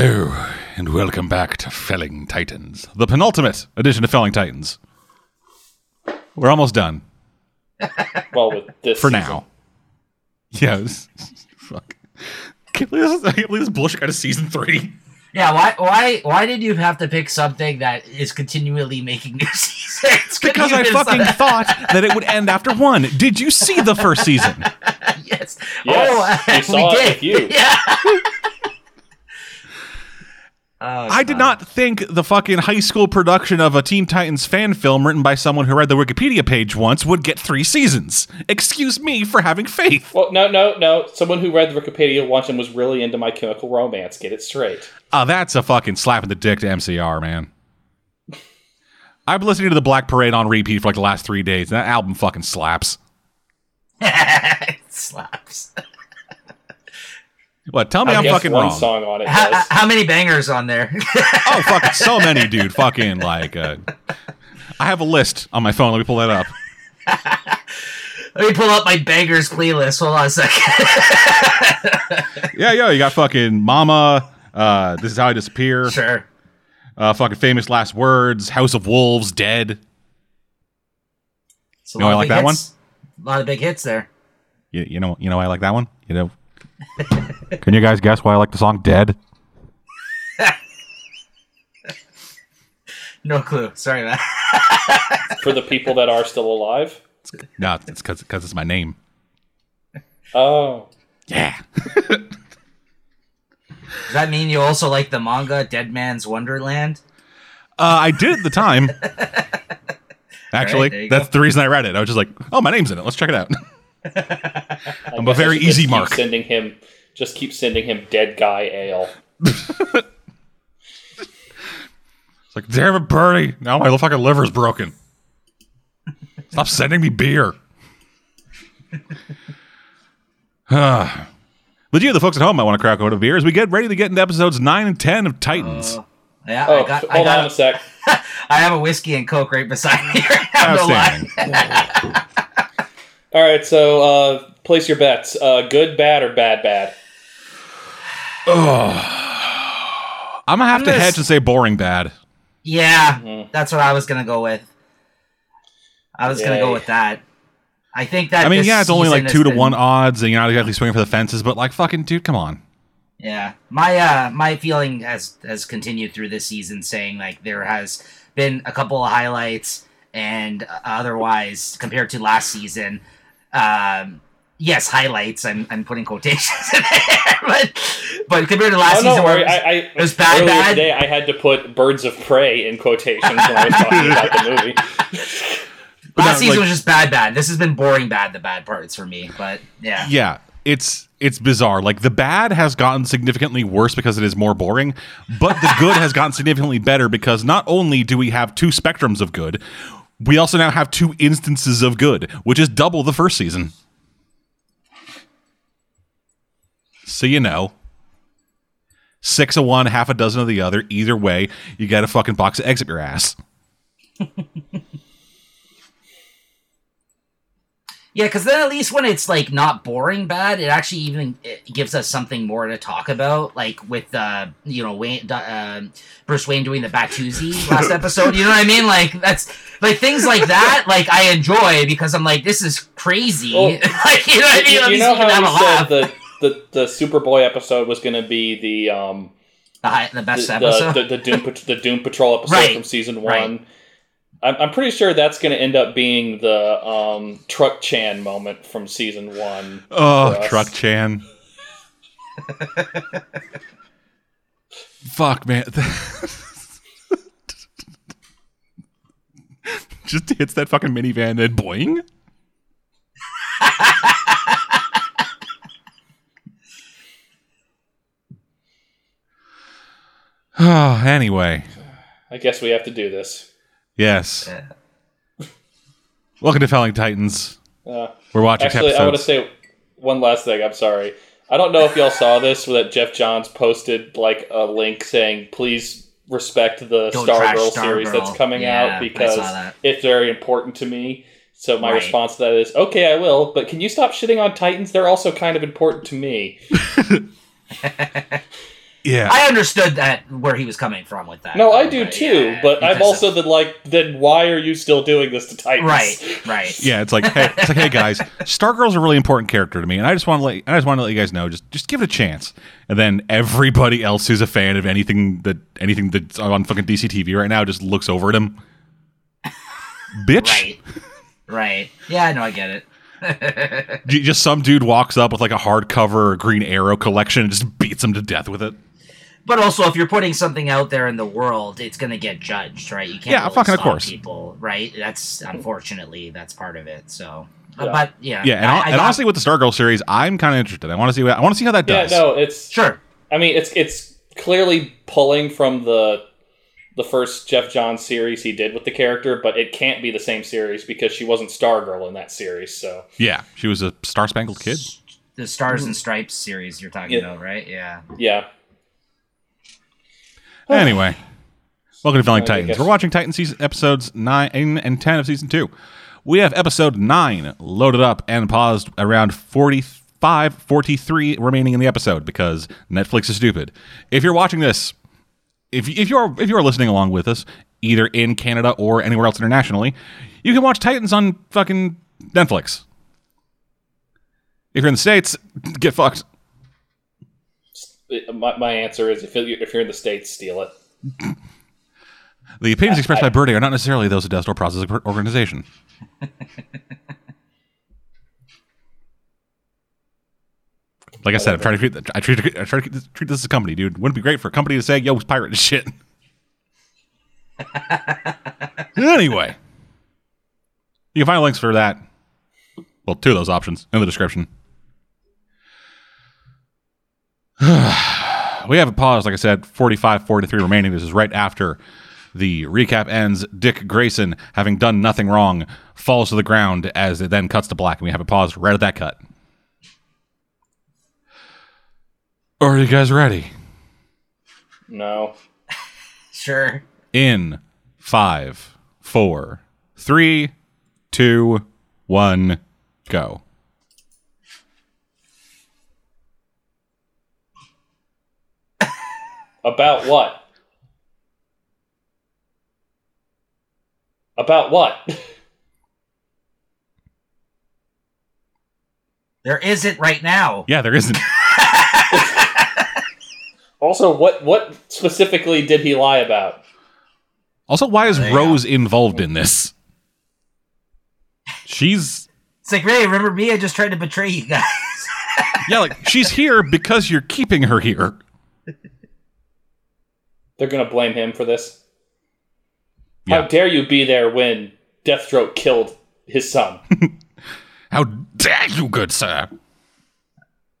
Hello, and welcome back to Felling Titans, the penultimate edition of Felling Titans. We're almost done Well, with this for season. now. Yeah, this, fuck. Can't believe this, I can't believe this bullshit got a season three. Yeah, why why why did you have to pick something that is continually making new seasons? Because I just- fucking thought that it would end after one. Did you see the first season? yes. Yes, oh, we we saw it did. with you. Yeah. Oh, I did not think the fucking high school production of a Teen Titans fan film written by someone who read the Wikipedia page once would get three seasons. Excuse me for having faith. Well, no, no, no. Someone who read the Wikipedia once and was really into My Chemical Romance. Get it straight. Oh, that's a fucking slap in the dick to MCR, man. I've been listening to the Black Parade on repeat for like the last three days. and That album fucking slaps. it slaps. What? Tell me I I'm fucking one wrong. song on it How, how many bangers on there? Oh, fucking so many, dude. Fucking like, uh, I have a list on my phone. Let me pull that up. Let me pull up my bangers playlist. Hold on a second. Yeah, yeah. You got fucking Mama. Uh, this is how I disappear. sure. Uh, fucking famous last words. House of Wolves. Dead. It's You know I like big that one? A lot of big hits there. You, you know, you know, why I like that one. You know. Can you guys guess why I like the song "Dead"? No clue. Sorry, man. For the people that are still alive. No, it's because because it's my name. Oh. Yeah. Does that mean you also like the manga Dead Man's Wonderland? Uh, I did at the time. Actually, there you that's go. the reason I read it. I was just like, "Oh, my name's in it. Let's check it out." I I'm a guess I very should just easy keep mark. Sending him, just keep sending him dead guy ale. It's like, damn it, Bernie! Now my fucking liver's broken. Stop sending me beer. But you, the folks at home, might want to crack open a beer as we get ready to get into episodes nine and ten of Titans. Oh, yeah, Oh, I got. hold I got. on a sec. I have a whiskey and coke right beside me. Right now, no lie. Outstanding. All right, so uh, place your bets. Uh, good, bad, or bad, bad. I'm gonna have I'm to gonna hedge s- and say boring bad. Yeah, Mhm. that's what I was gonna go with. I was gonna go with that. I think that. I mean, this yeah, it's only like two to been- one odds, and you're not exactly swinging for the fences. But like, fucking dude, come on. Yeah, my uh, my feeling has has continued through this season, saying like there has been a couple of highlights, and otherwise compared to last season, um, yes, highlights. I'm I'm putting quotations in there, but but compared to last oh, no, season, where worry. it was- I, I, it was bad, earlier bad. today, I had to put birds of prey in quotations when I was talking about the movie. Last no, season like- was just bad, bad. This has been boring, bad. The bad parts for me, but yeah, Yeah, it's it's bizarre. Like the bad has gotten significantly worse because it is more boring, but the good has gotten significantly better because not only do we have two spectrums of good, we also now have two instances of good, which is double the first season. So you know. Six of one, half a dozen of the other. Either way, you got a fucking box of up your ass. Yeah, because then at least when it's like not boring bad, it actually even it gives us something more to talk about. Like with uh, you know Wayne, uh, Bruce Wayne doing the Batusi last episode. You know what I mean? Like that's like things like that. Like I enjoy because I'm like this is crazy. Well, like you know what I mean? you, you know we can have how we laugh. said the, the, the Superboy episode was going to be the um the, hi- the the, best the, episode. the, the Doom Pat- the Doom Patrol episode Right, from season one. right. I'm, I'm pretty sure that's going to end up being the um, Truck Chan moment from season one. Oh. Truck Chan. Fuck, man. Just hits that fucking minivan and boing. Oh, anyway, I guess we have to do this. Yes. Yeah. Welcome to Felling Titans. Uh, We're watching actually, I want to say one last thing. I'm sorry. I don't know if y'all saw this, that Geoff Johns posted like a link saying, "Please respect the Don't trash Stargirl Stargirl." series that's coming Yeah, out because it's very important to me." So my Right. response to that is, "Okay, I will, but can you stop shitting on Titans? They're also kind of important to me." Yeah. I understood that where he was coming from with that. No, I do But, too, yeah, but I'm also of- the like. Then why are you still doing this to Titans? right, right. Yeah, it's like, hey, it's like, hey guys, Stargirl's a really important character to me, and I just want to let, I just want to let you guys know, just, just give it a chance. And then everybody else who's a fan of anything that, anything that's on fucking DC TV right now, just looks over at him. Bitch, Right. Right. Yeah, no, I get it. Just some dude walks up with like a hardcover Green Arrow collection and just beats him to death with it. But also, if you're putting something out there in the world, it's going to get judged, right? You can't Yeah, really fucking of stop course. people, right? That's unfortunately that's part of it. So, but, Yeah. Uh, but yeah, Yeah, and, I- I and got- honestly, with the Stargirl series, I'm kind of interested. I want to see what I want to see how that does. Yeah, does. no, it's. sure, I mean, it's it's clearly pulling from the the first Geoff Johns series he did with the character, but it can't be the same series because she wasn't Stargirl in that series. So Yeah, she was a Star Spangled Kid. the Stars and Stripes series you're talking Yeah. about, right? Yeah. yeah, Anyway, welcome to Filling Titans. We're watching Titan season episodes nine and ten of season two. We have episode nine loaded up and paused around 45, 43 remaining in the episode because Netflix is stupid. If you're watching this, if if you're if you're listening along with us, either in Canada or anywhere else internationally, you can watch Titans on fucking Netflix. If you're in the states, get fucked. It- my, my answer is if you if you're in the states, steal it. The opinions expressed by Birdie are not necessarily those of Desktop Process Organization. Like I said, I'm trying to treat I treat I try to treat this as a company, dude. Wouldn't it be great for a company to say, "Yo, it's pirate shit." anyway, you can find links for that. Well, two of those options in the description. we have a pause, like I said, 45, 43 remaining. This is right after the recap ends. Dick Grayson, having done nothing wrong, falls to the ground as it then cuts to black, and we have a pause right at that cut. Are you guys ready? No, Sure. In five, four, three, two, one, go. About what? About what? There isn't right now. Yeah, there isn't. also, what what specifically did he lie about? Also, why is There you Rose involved in this? She's It's like, Ray, remember me? I just tried to betray you guys. yeah, like she's here because you're keeping her here. They're gonna blame him for this. Yeah. How dare you be there when Deathstroke killed his son? How dare you, good sir?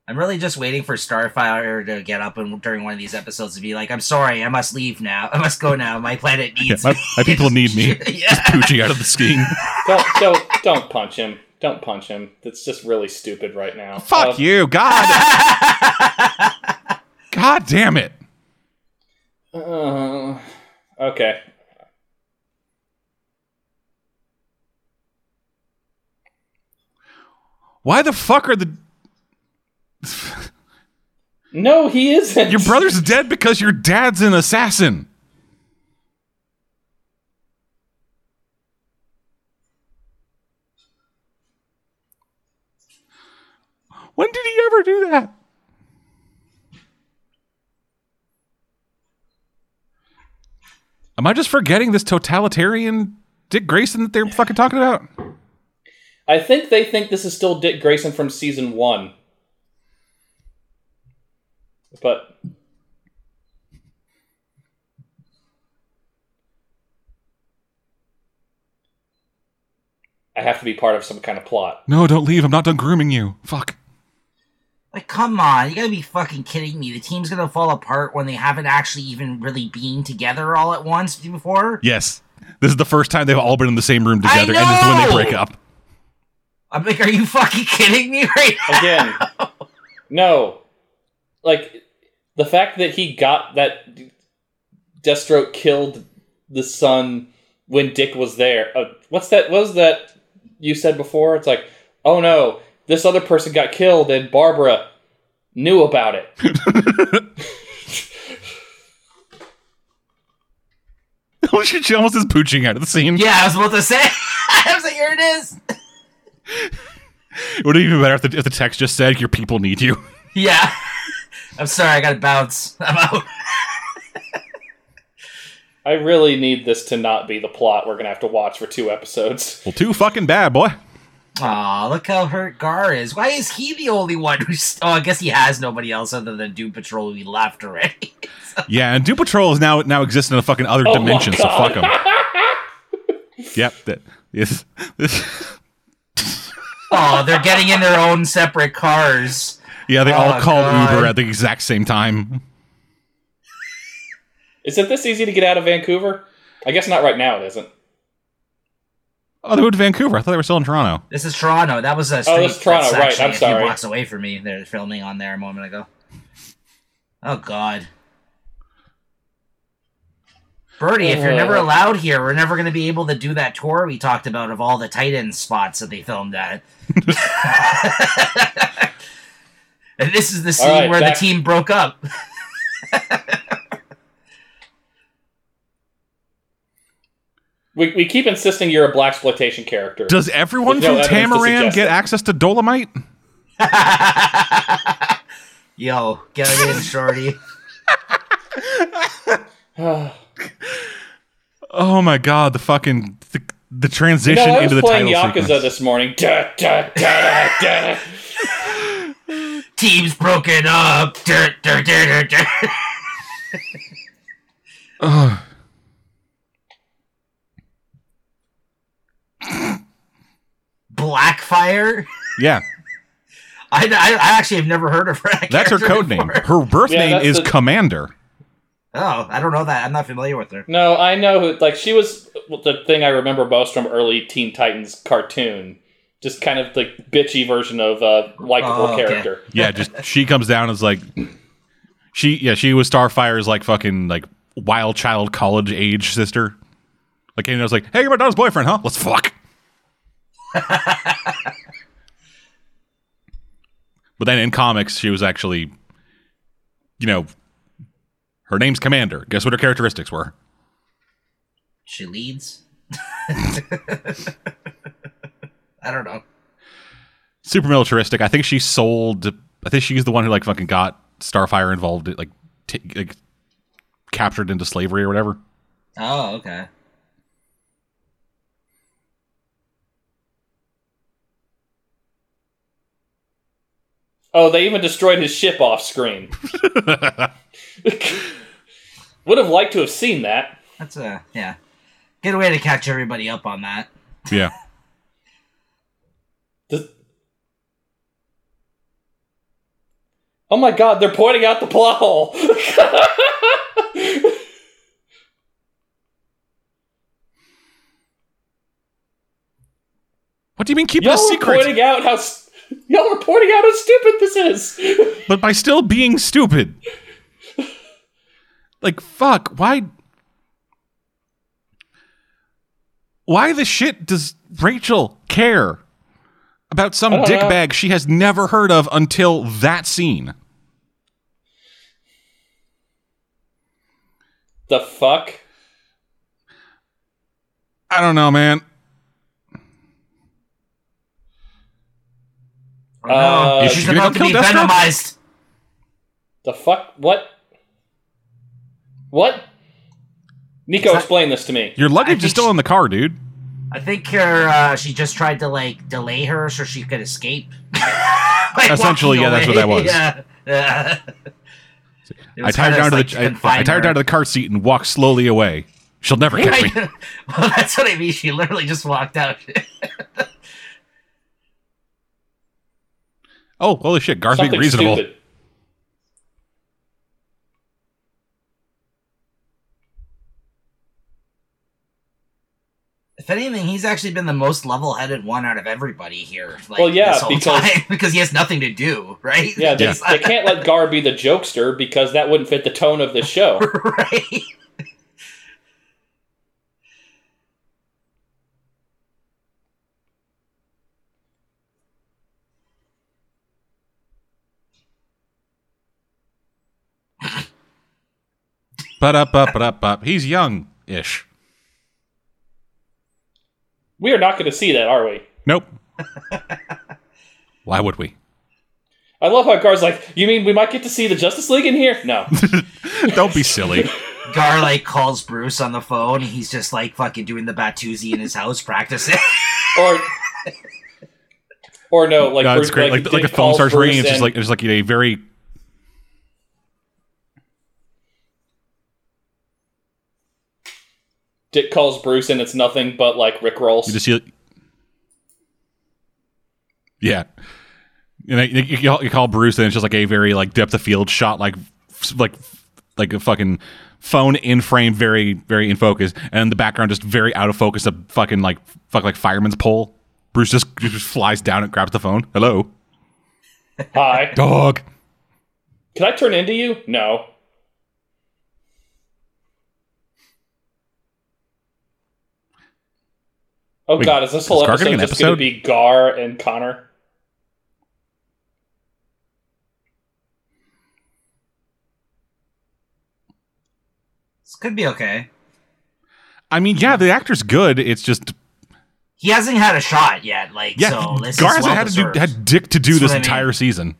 I'm really just waiting for Starfire to get up and during one of these episodes to be like, "I'm sorry, I must leave now. I must go now. My planet Yeah, needs my, me." my people need me. yeah. Poochie out of the skiing. don't don't don't punch him. Don't punch him. That's just really stupid right now. Fuck Uh, you, God. God damn it. Uh, okay. Why the fuck are the No, he isn't. your brother's dead because your dad's an assassin? When did he ever do that? Am I just forgetting this totalitarian Dick Grayson that they're fucking talking about? I think they think this is still Dick Grayson from season one. But I have to be part of some kind of plot. No, don't leave. I'm not done grooming you. Fuck. Like, come on, you gotta be fucking kidding me. The team's gonna fall apart when they haven't actually even really been together all at once before. Yes. This is the first time they've all been in the same room together, and this is when they break up. I'm like, are you fucking kidding me right now? Again, no. Like the fact that he got that Deathstroke killed the son when Dick was there. Uh, what's that? What was that you said before? It's like, oh no, this other person got killed and Barbara knew about it. Oh she almost is pooching out of the scene. Yeah, I was about to say. I was like, here it is. would it even better if the, if the, text just said, your people need you. Yeah. I'm sorry, I gotta bounce. I'm out. I really need this to not be the plot we're gonna have to watch for two episodes. Well, too fucking bad, boy. Aw, look how hurt Gar is. Why is he the only one who's. Oh, I guess he has nobody else other than Doom Patrol who he left already. Yeah, and Doom Patrol is now now exists in a fucking other Oh dimension, so fuck him. yep. That, yes, this, oh, they're getting in their own separate cars. yeah, they all Oh, called God. Uber at the exact same time. Is it this easy to get out of Vancouver? I guess not right now. It isn't. Oh, they moved to Vancouver. I thought they were still in Toronto. This is Toronto. That was a street Oh, this is Toronto, that's right, I'm a few blocks away from me. They're filming on there a moment ago. Oh God. Birdie, if you're never Uh. allowed here, we're never going to be able to do that tour we talked about of all the Titan spots that they filmed at. and this is the scene right, where back- the team broke up. We, we keep insisting you're a black exploitation character. Does everyone With no from evidence Tamaran get it. access to Dolemite? Yo, get it in, shorty. Oh my god, the fucking the, the You transition know, I was into the playing title Yakuza sequence. this morning. Da, da, da, da. Team's broken up. Dur, dur, dur, dur, dur. Ugh. Blackfire. yeah, I, I, I actually have never heard of her. that's her character code name. Her birth Yeah, name is the- Komand'r. Oh, I don't know that. I'm not familiar with her. No, I know who. Like she was the thing I remember most from early Teen Titans cartoon. Just kind of like bitchy version of a likable Oh, okay. character. Yeah, just she comes down as like she yeah, she was Starfire's like fucking like wild child college age sister. Like and I was like, Hey, you're my daughter's boyfriend, huh? Let's fuck. But then in comics, she was actually you know her name's Komand'r. Guess what her characteristics were? She leads. I don't know. Super militaristic. I think she sold I think she's the one who like fucking got Starfire involved like t- like captured into slavery or whatever. Oh, okay. Oh, they even destroyed his ship off screen. Would have liked to have seen that. That's a yeah. Good way to catch everybody up on that. yeah. The- Oh my god, they're pointing out the plot hole. What do you mean keep it y'all a are secret? pointing out how s- y'all are pointing out how stupid this is. but by still being stupid. like fuck, why Why the shit does Rachel care about some I don't know. dickbag she has never heard of until that scene? the fuck? I don't know, man. Oh, no. Uh, Is She's she gonna about to be kill Deathstroke? venomized. The fuck? What? What? Nico, that- explain this to me. Your luggage is still she- in the car, dude. I think her uh, she just tried to like delay her so she could escape. Like, Essentially, walking yeah, that's what that was. Yeah. Yeah. It I tied her down to like the I, I tied her down to the car seat and walked slowly away. She'll never catch me. well, that's what I mean. She literally just walked out. Oh, holy shit, Garth being reasonable. stupid. if anything, he's actually been the most level-headed one out of everybody here. Like, Well, yeah, because- because he has nothing to do, right? Yeah, they, Yeah. they can't let Gar be the jokester because that wouldn't fit the tone of the show. right. But up, up, but up, up. He's young ish. We are not going to see that, are we? Nope. Why would we? I love how Gar's like, you mean we might get to see the Justice League in here? No. Don't be silly. Gar like calls Bruce on the phone. He's just like fucking doing the Batusi in his house practicing. or or no, like no, Bruce, it's great. Like, like, Dick the phone starts Bruce ringing. It's just like it's like a very Dick calls Bruce and it's nothing but like Rick rolls. you just see. Yeah, and you, you, call, you call Bruce, and it's just like a very like depth of field shot, like like like a fucking phone in frame, very very in focus, and the background just very out of focus, a fucking like fuck like fireman's pole. Bruce just just flies down and grabs the phone. Hello, Hi. dog. Can I turn into you? No. Oh Wait, god, is this whole is Gar episode getting an just going to be Gar and Connor? this could be okay. I mean, yeah, the actor's good. It's just He hasn't had a shot yet. Like, yeah, so this Gar is hasn't well had to do had dick to do That's this what I mean. entire season.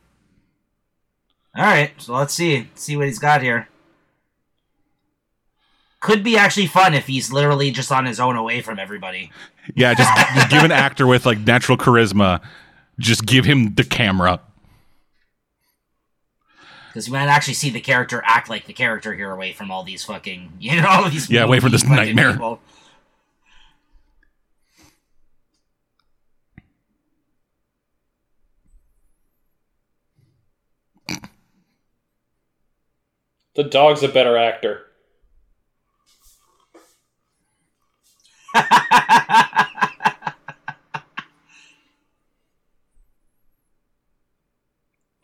All right, so let's see see what he's got here. Could be actually fun if he's literally just on his own away from everybody. Yeah, just, just give an actor with like natural charisma, just give him the camera. Because we might actually see the character act like the character here away from all these fucking, you know, all these Yeah, away from this nightmare. people. The dog's a better actor.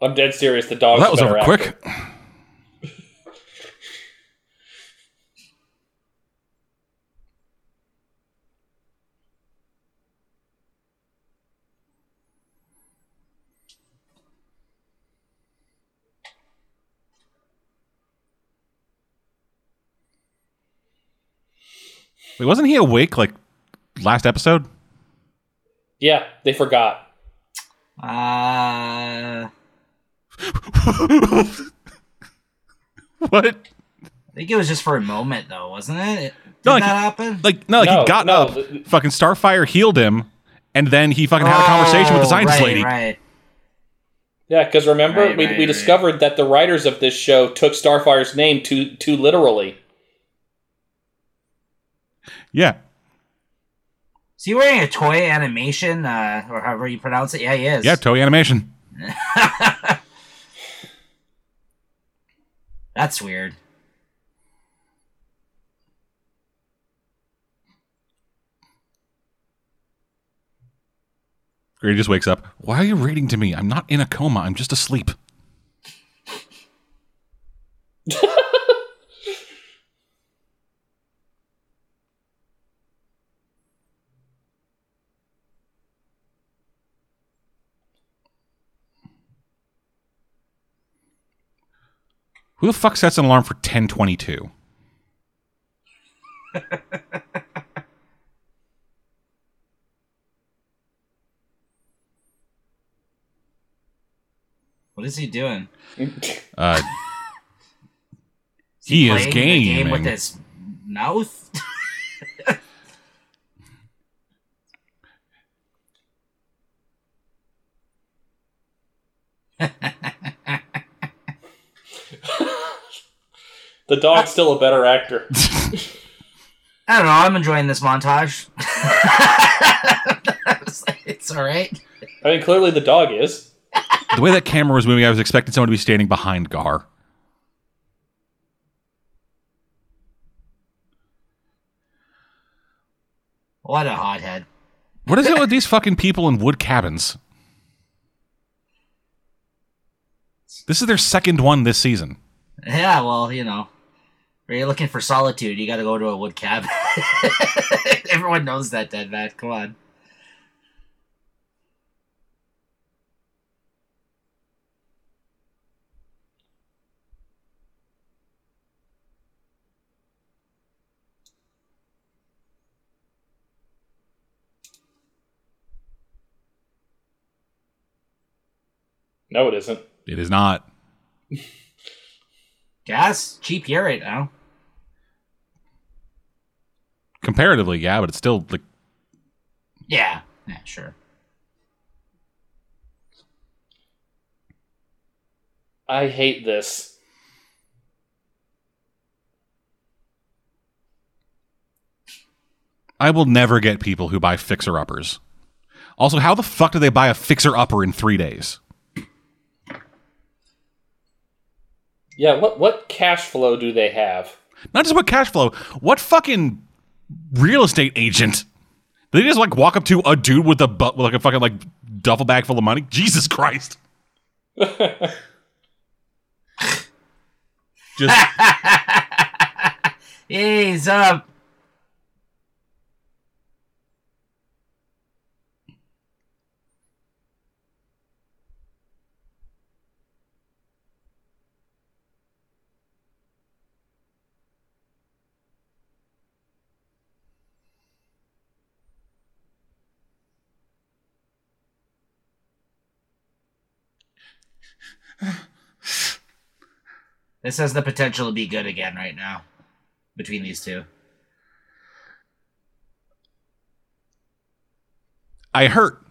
I'm dead serious. The dog. Well, that was over quick. Wait, wasn't he awake like last episode? Yeah, they forgot. Uh, what? I think it was just for a moment, though, wasn't it? Did No, like- that happen? Like no, like No, he got no, up, fucking Starfire healed him, and then he fucking had a conversation with the Oh, scientist right, lady. Right. Yeah, because remember Right, we, right, we right. discovered that the writers of this show took Starfire's name too too literally. Yeah. Is he wearing a toy animation, uh, or however you pronounce it? Yeah, he is. Yeah, Toei Animation. That's weird. Grady just wakes up. Why are you reading to me? I'm not in a coma. I'm just asleep. Who the fuck sets an alarm for 1022? What is he doing? Uh, he is Playing the game with his mouth. The dog's still a better actor. I don't know. I'm enjoying this montage. it's all right. I mean, clearly the dog is. the way that camera was moving, I was expecting someone to be standing behind Gar. What a hothead. What is it with these fucking people in wood cabins? This is their second one this season. Yeah, well, you know, when you're looking for solitude, you got to go to a wood cabin. Everyone knows that, Dead man. Come on. No, it isn't. It is not. Gas cheap here right now. Comparatively, yeah, but it's still like Yeah, yeah, sure. I hate this. I will never get people who buy fixer uppers. Also, how the fuck do they buy a fixer upper in three days? Yeah, what what cash flow do they have? Not just what cash flow, what fucking real estate agent? They just like walk up to a dude with a butt with like a fucking like duffel bag full of money. Jesus Christ! Just He's up. This has the potential to be good again right now between these two. I hurt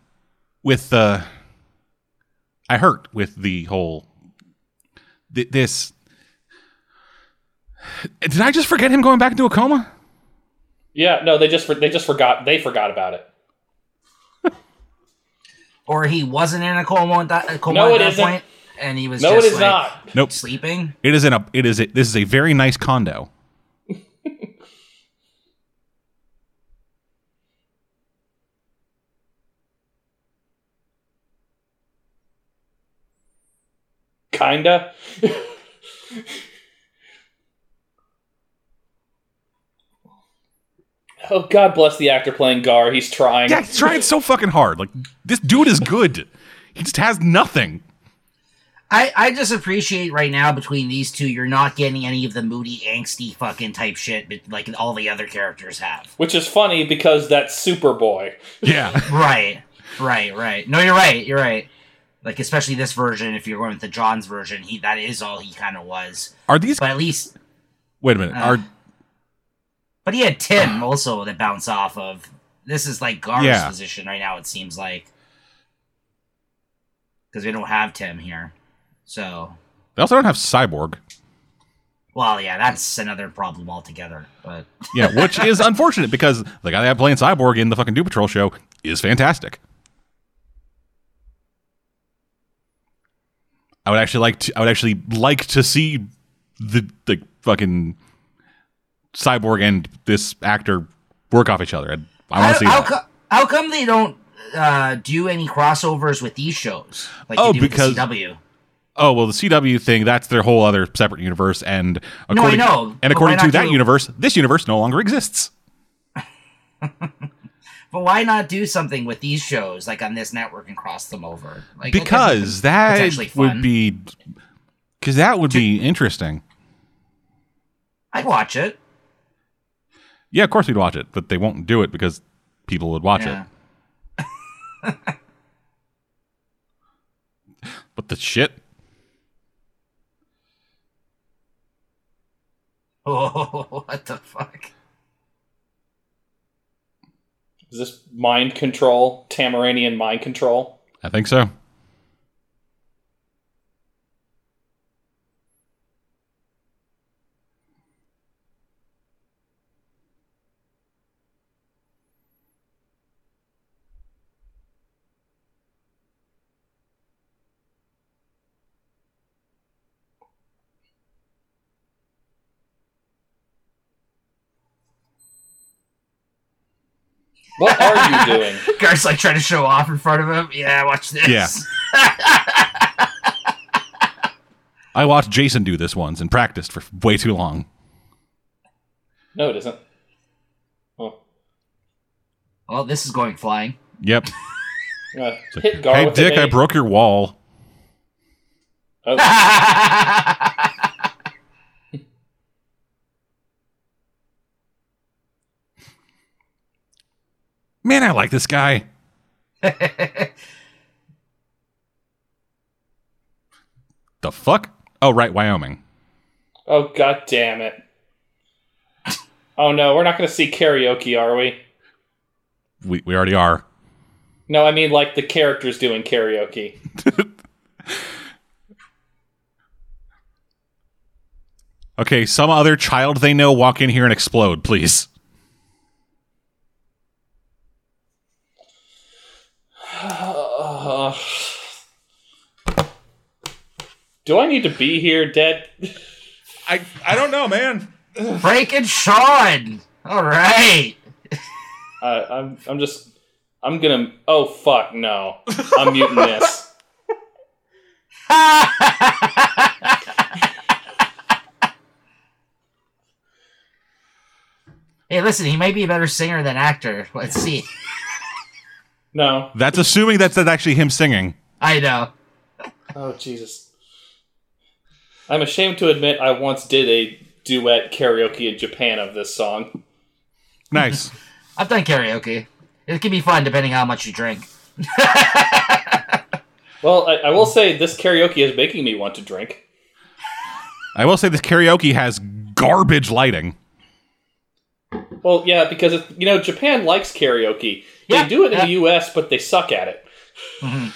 with the. I hurt with the whole. th- This. Did I just forget him going back into a coma? Yeah, no, they just for, they just forgot they forgot about it. Or he wasn't in a coma at that, a coma No, at it that isn't. point, and he was No, just it is like, not. Nope. sleeping. It is in a. It is. A, this is a very nice condo. Kinda. oh God bless the actor playing Gar. He's trying. Yeah, he's trying so fucking hard. Like this dude is good. He just has nothing. I, I just appreciate right now between these two, you're not getting any of the moody, angsty fucking type shit but like all the other characters have. Which is funny because that's Superboy. Yeah. right, right, right. No, you're right. You're right. Like especially this version, if you're going with the John's version, he that is all he kind of was. Are these? But at least, Wait a minute. Uh, Are but he had Tim also to bounce off of. This is like Gar's Yeah. position right now. It seems like because we don't have Tim here. So, they also don't have cyborg? well, yeah, that's another problem altogether. But Yeah, which is unfortunate because the guy they have playing cyborg in the fucking Doom Patrol show is fantastic. I would actually like to. I would actually like to see the the fucking cyborg and this actor work off each other. I, want to see how, that. co- how come they don't uh, do any crossovers with these shows? Like Oh, they do with because- CW. Oh well, the CW thing that's their whole other separate universe, and No, I according, know, and according to that do- universe, this universe no longer exists. But why not do something with these shows, like on this network, and cross them over? Like that could be because that would be because that would be interesting. I'd watch it. Yeah, of course we'd watch it, but they won't do it because people would watch Yeah. it. But the shit, Oh, what the fuck? Is this mind control? Tamaranian mind control? I think so. What are you doing? Gar's like trying to show off in front of him. Yeah, watch this. Yeah. I watched Jason do this once and practiced for way too long. No, it isn't. Oh. well, this is going flying. Yep. Uh, hit Gar hey, Dick, I broke your wall. Oh, Man, I like this guy. The fuck? Oh, right, Wyoming. Oh god damn it. Oh no, we're not gonna see karaoke, are we? We we already are. No, I mean like the characters doing karaoke. Okay, some other child they know walk in here and explode, please. Do I need to be here, dead? I I don't know, man. Frank and Sean. All right. Uh, I'm I'm just I'm gonna. Oh fuck no! I'm muting this. hey, listen, he might be a better singer than actor. Let's see. No. That's assuming that's, that's actually him singing. I know. Oh Jesus. I'm ashamed to admit I once did a duet karaoke in Japan of this song. Nice. I've done karaoke. It can be fun depending how much you drink. Well, I, I will say this karaoke is making me want to drink. I will say this karaoke has garbage lighting. Well, yeah, because it, you know Japan likes karaoke. Yeah, they do it in yeah. the U.S., but they suck at it. Like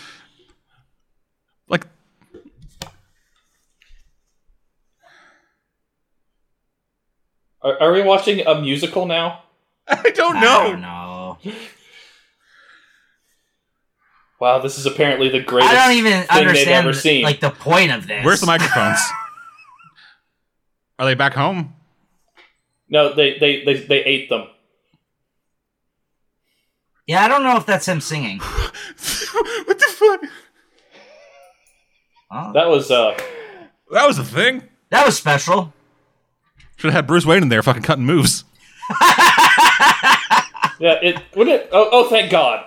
Are, are we watching a musical now? I don't I don't know. Wow, this is apparently the greatest I don't even thing they've understand ever seen. like the point of this. Where's the microphones? Are they back home? no, they, they they they ate them. Yeah, I don't know if that's him singing. what the fuck? Oh, That was uh That was a thing. that was special. Should have had Bruce Wayne in there fucking cutting moves. yeah it wouldn't it, oh oh thank God.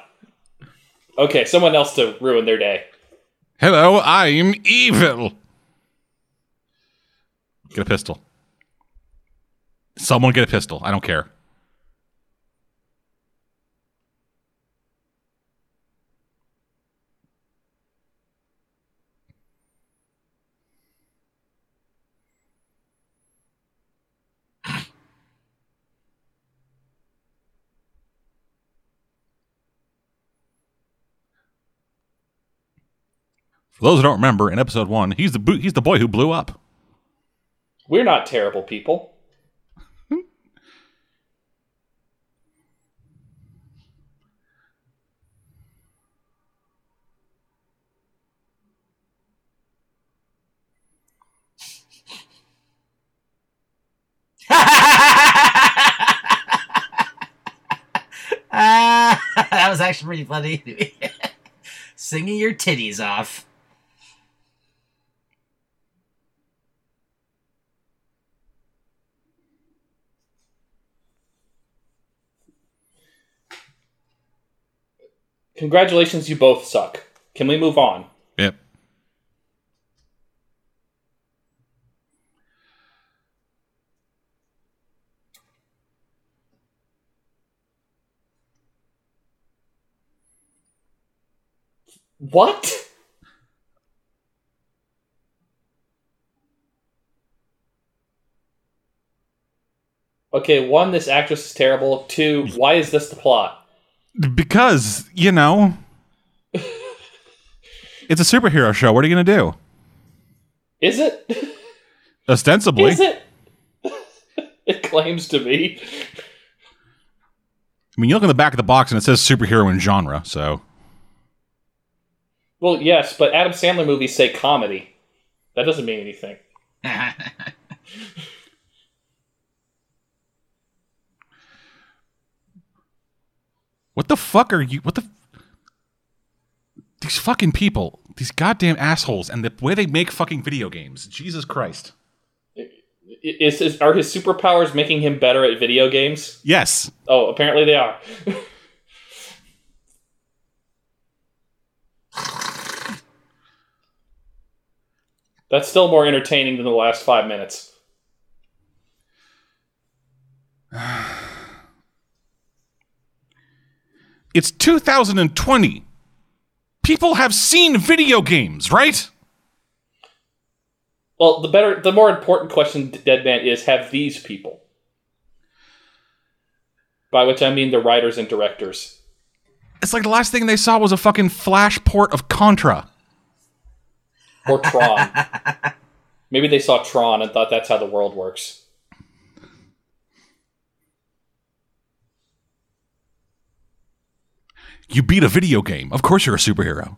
Okay, someone else to ruin their day. Hello, I'm evil. Get a pistol. Someone get a pistol. I don't care. For those who don't remember, in episode one, he's the bo- he's the boy who blew up. We're not terrible people. Ah, that was actually pretty funny. Singing your titties off. Congratulations, you both suck. Can we move on? Yep. What? Okay, one, this actress is terrible. Two, why is this the plot? Because, you know, it's a superhero show. What are you going to do? Is it? Ostensibly. Is it? it claims to be. I mean, you look in the back of the box and it says superhero in genre, so. Well, yes, but Adam Sandler movies say comedy. That doesn't mean anything. What the fuck are you? What the. These fucking people, these goddamn assholes, and the way they make fucking video games. Jesus Christ. Is, is are his superpowers making him better at video games? Yes. Oh, apparently they are. That's still more entertaining than the last five minutes. It's 2020. People have seen video games, right? Well, the better, the more important question, Dead Man, is have these people, by which I mean the writers and directors. It's like the last thing they saw was a fucking flash port of Contra. Or Tron. Maybe they saw Tron and thought that's how the world works. You beat a video game. Of course you're a superhero.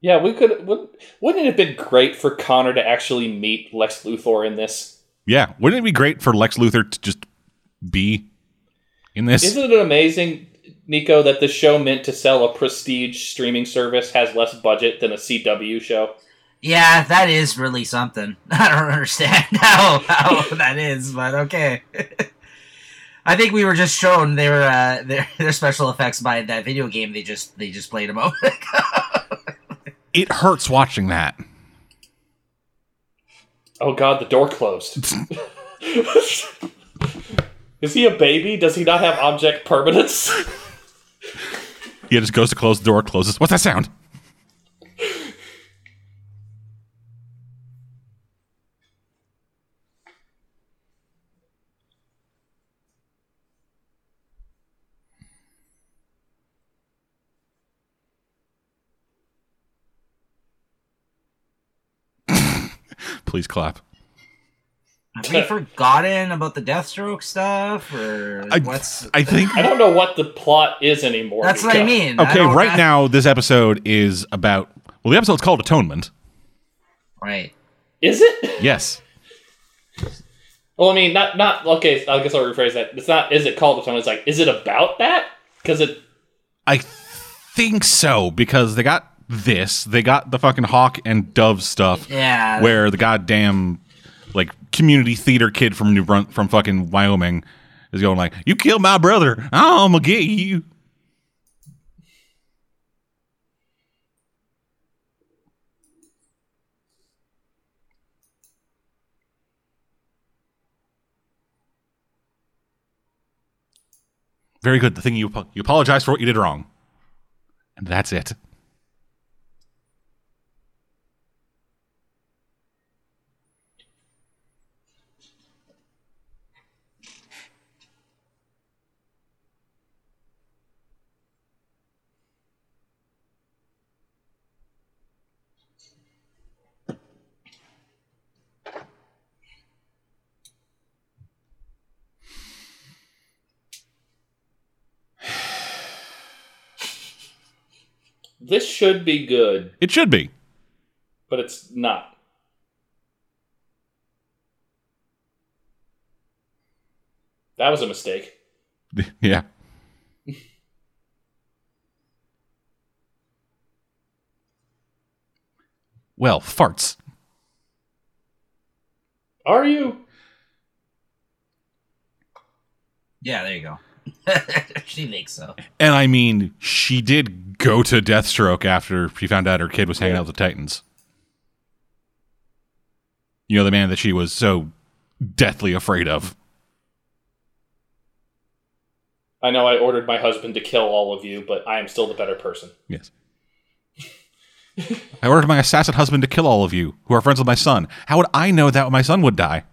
Yeah, we could. Wouldn't, wouldn't it have been great for Connor to actually meet Lex Luthor in this? Yeah. Wouldn't it be great for Lex Luthor to just be in this? Isn't it amazing, Nico, that the show meant to sell a prestige streaming service has less budget than a CW show? Yeah, that is really something. I don't understand how, how that is, but okay. I think we were just shown their uh, their their special effects by that video game they just they just played a moment ago. it hurts watching that. Oh god, the door closed. Is he a baby? Does he not have object permanence? He just goes to close the door, closes. What's that sound? Please clap. Have we forgotten about the Deathstroke stuff, or I, what's? I think I don't know what the plot is anymore. That's what I mean. Okay, don't- right I- now this episode is about well, the episode's called Atonement. Right. Is it? Yes. Well, I mean, not not okay. I guess I'll rephrase that. It's not. Is it called Atonement? It's like, is it about that? Because it. I think so because they got this. They got the fucking Hawk and Dove stuff Yeah. where the goddamn like community theater kid from New Brun- from fucking Wyoming is going like, "You killed my brother. I'm gonna get you." Very good. The thing you you apologize for what you did wrong, and that's it. This should be good, It should be. but it's not. That was a mistake. Yeah. well, farts. Are you? Yeah. There you go. she thinks so. And I mean, she did go to Deathstroke after she found out her kid was hanging out with the Titans. You know, the man that she was so deathly afraid of. I know I ordered my husband to kill all of you, but I am still the better person. Yes. I ordered my assassin husband to kill all of you who are friends with my son. How would I know that my son would die?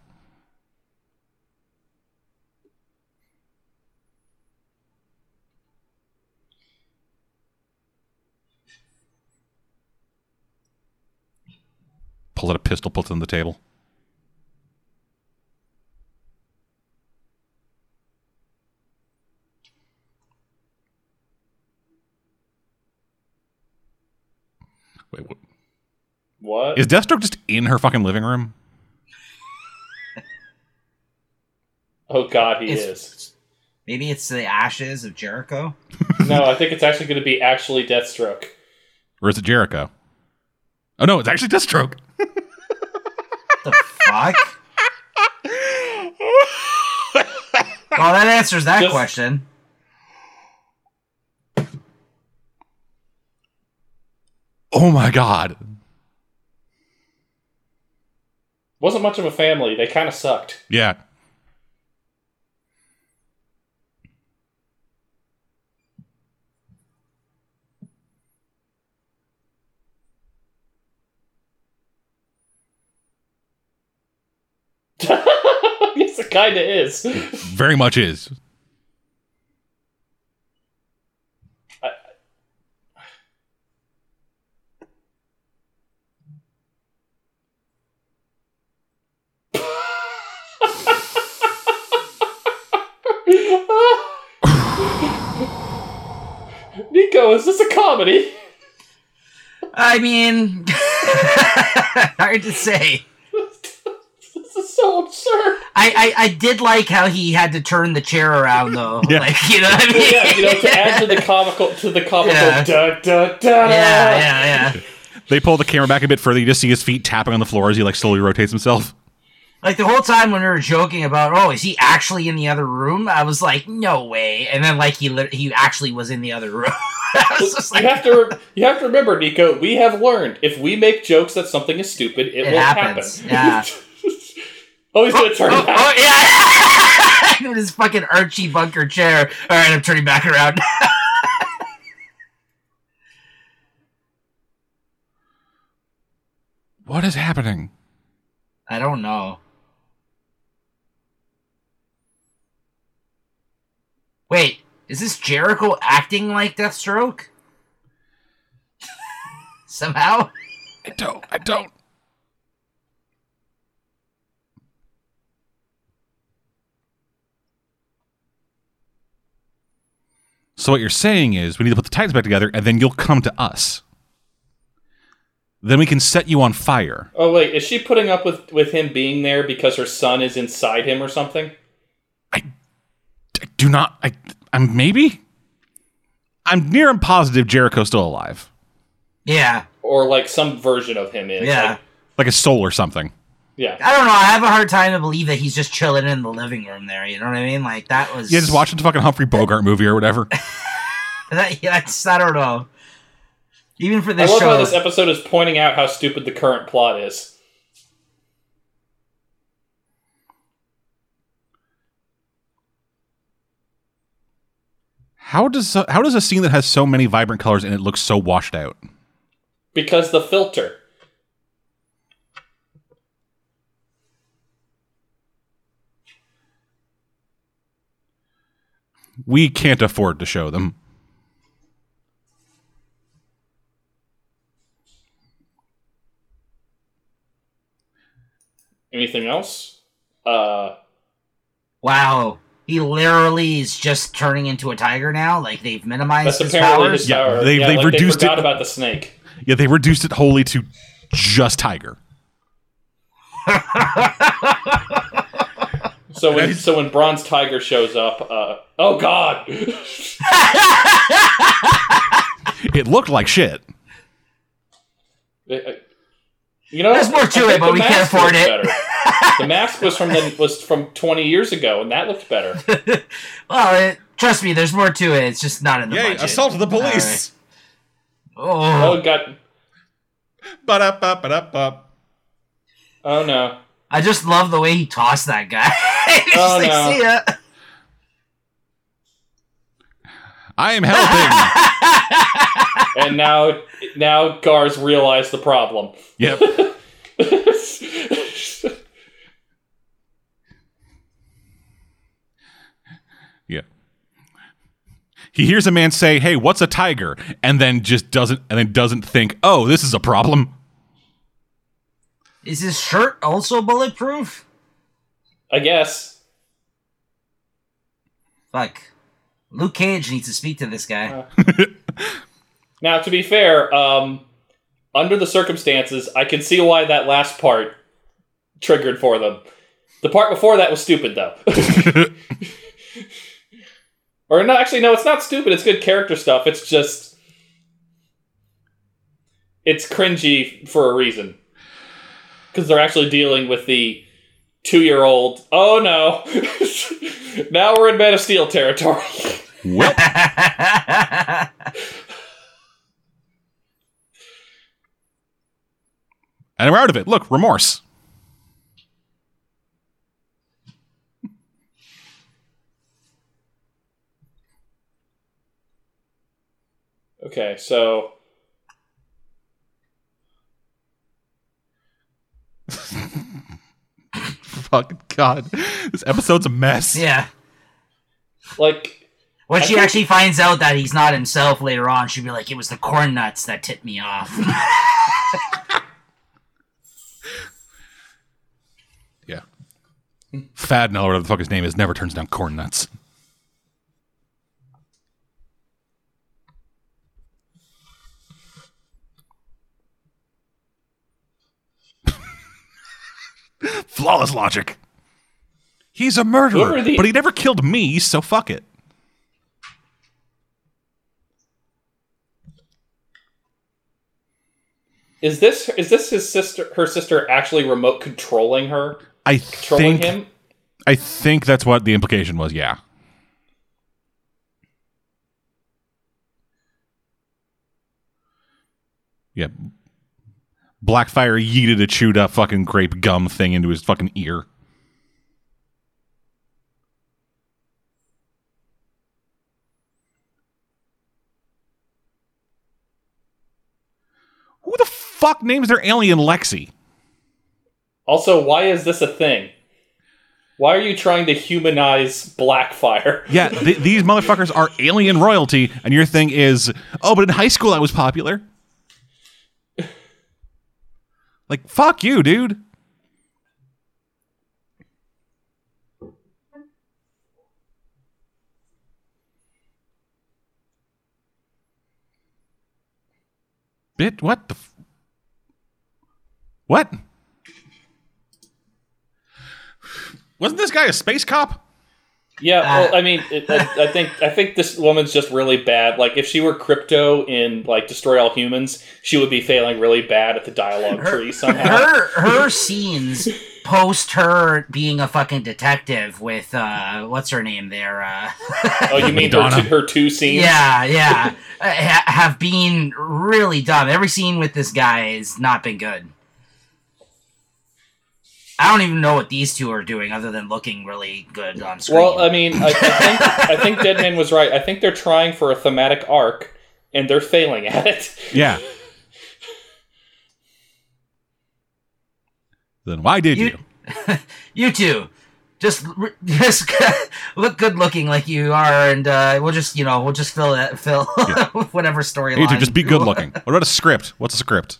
Pulls out a pistol, puts it on the table. Wait, what? What? Is Deathstroke just in her fucking living room? oh God, he It's- is. Maybe it's the ashes of Jericho. No, I think it's actually going to be actually Deathstroke. Or is it Jericho? Oh no, it's actually Deathstroke. The fuck? well, that answers that Just- question. Oh my god. Wasn't much of a family. They kind of sucked. Yeah. it kind of is. Very much is. Nico, is this a comedy? I mean, hard to say. This is so absurd. I, I, I did like how he had to turn the chair around though. Yeah. Like you know what I mean? Yeah, you know, to add to the comical, to the comical, Yeah. da da da. yeah, yeah, yeah. They pull the camera back a bit further. You just see his feet tapping on the floor as he like slowly rotates himself. Like the whole time when we were joking about, oh, is he actually in the other room? I was like, no way. And then like he lit- he actually was in the other room. I was You have to, you have to remember, Nico. We have learned if we make jokes that something is stupid, it, It will happens, happen. yeah. Oh, he's gonna turn oh, back. oh, yeah. With his fucking Archie bunker chair. All right, I'm turning back around. What is happening? I don't know. Wait, is this Jericho acting like Deathstroke? Somehow? I don't. I don't. So what you're saying is we need to put the Titans back together, and then you'll come to us. Then we can set you on fire. Oh wait, is she putting up with with him being there because her son is inside him or something? I, I do not. I. I'm maybe. I'm near and positive Jericho's still alive, Yeah, Or like some version of him is. yeah. Like, like a soul or something. Yeah. I don't know. I have a hard time to believe that he's just chilling in the living room there. You know what I mean? Like that was. Yeah, just watching the fucking Humphrey Bogart movie or whatever. That, yeah, it's, I don't know. Even for I this love show, how this episode is pointing out how stupid the current plot is. How does how does a scene that has so many vibrant colors in it look so washed out? Because the filter. We can't afford to show them. Anything else? Uh, wow, he literally is just turning into a tiger now. Like they've minimized that's his apparently powers. his Yeah, they've- yeah, they've like reduced they it- about the snake. Yeah, they reduced it wholly to just Tiger. So when so when Bronze Tiger shows up, uh, oh god, It looked like shit. you know, There's more to it, but we can't mask afford it. better. the mask was from the, was from 20 years ago, and that looked better. well, it, trust me, there's more to it. It's just not in the budget. Assault the police. Oh Oh, god, Ba-da-ba-ba-da-ba. oh no. I just love the way he tossed that guy. It's Oh, like, no. see ya. I am helping. And now now Gars realized the problem. yep. Yeah. He hears a man say, "Hey, what's a tiger?" and then just doesn't and then doesn't think, "Oh, this is a problem." Is his shirt also bulletproof? I guess. Fuck. Luke Cage needs to speak to this guy. Now, to be fair, um, under the circumstances, I can see why that last part triggered for them. The part before that was stupid, though. or no, actually, no, it's not stupid. It's good character stuff. It's just it's cringy for a reason because they're actually dealing with the two-year-old. Oh no! now we're in Man of Steel territory. well, and we're out of it. Look, remorse. Okay, so fucking god. This episode's a mess. Yeah. Like, When I she think- actually finds out that he's not himself later on, she'll be like, "It was the corn nuts that tipped me off." Yeah. Fad or whatever the fuck his name is, never turns down corn nuts. Flawless logic. He's a murderer, the- but he never killed me, so fuck it. is this is this his sister? Her sister actually remote controlling her, I controlling think him? I think that's what the implication was. Yeah. Yeah. Blackfire yeeted a chewed up fucking grape gum thing into his fucking ear. Who the fuck names their alien Lexi? Also, why is this a thing? Why are you trying to humanize Blackfire? Yeah, th- these motherfuckers are alien royalty, and your thing is, oh, but in high school I was popular. Like, fuck you, dude. Bit, what the? F- what? Wasn't this guy a space cop? Yeah, Uh, well, I mean, it, I, I think I think this woman's just really bad. Like, if she were crypto in like Destroy All Humans, she would be failing really bad at the dialogue tree somehow. her her scenes post her being a fucking detective with uh what's her name there uh oh, you mean her two, her two scenes? yeah yeah uh, ha- have been really dumb every scene with this guy has not been good i don't even know what these two are doing other than looking really good on screen Well, I mean, I, I think I think Deadman was right. I think they're trying for a thematic arc, and they're failing at it. Yeah. then why did you? You- you two just just look good looking like you are and uh we'll just you know we'll just fill that fill whatever storyline You two just be good looking. What about a script? What's a script?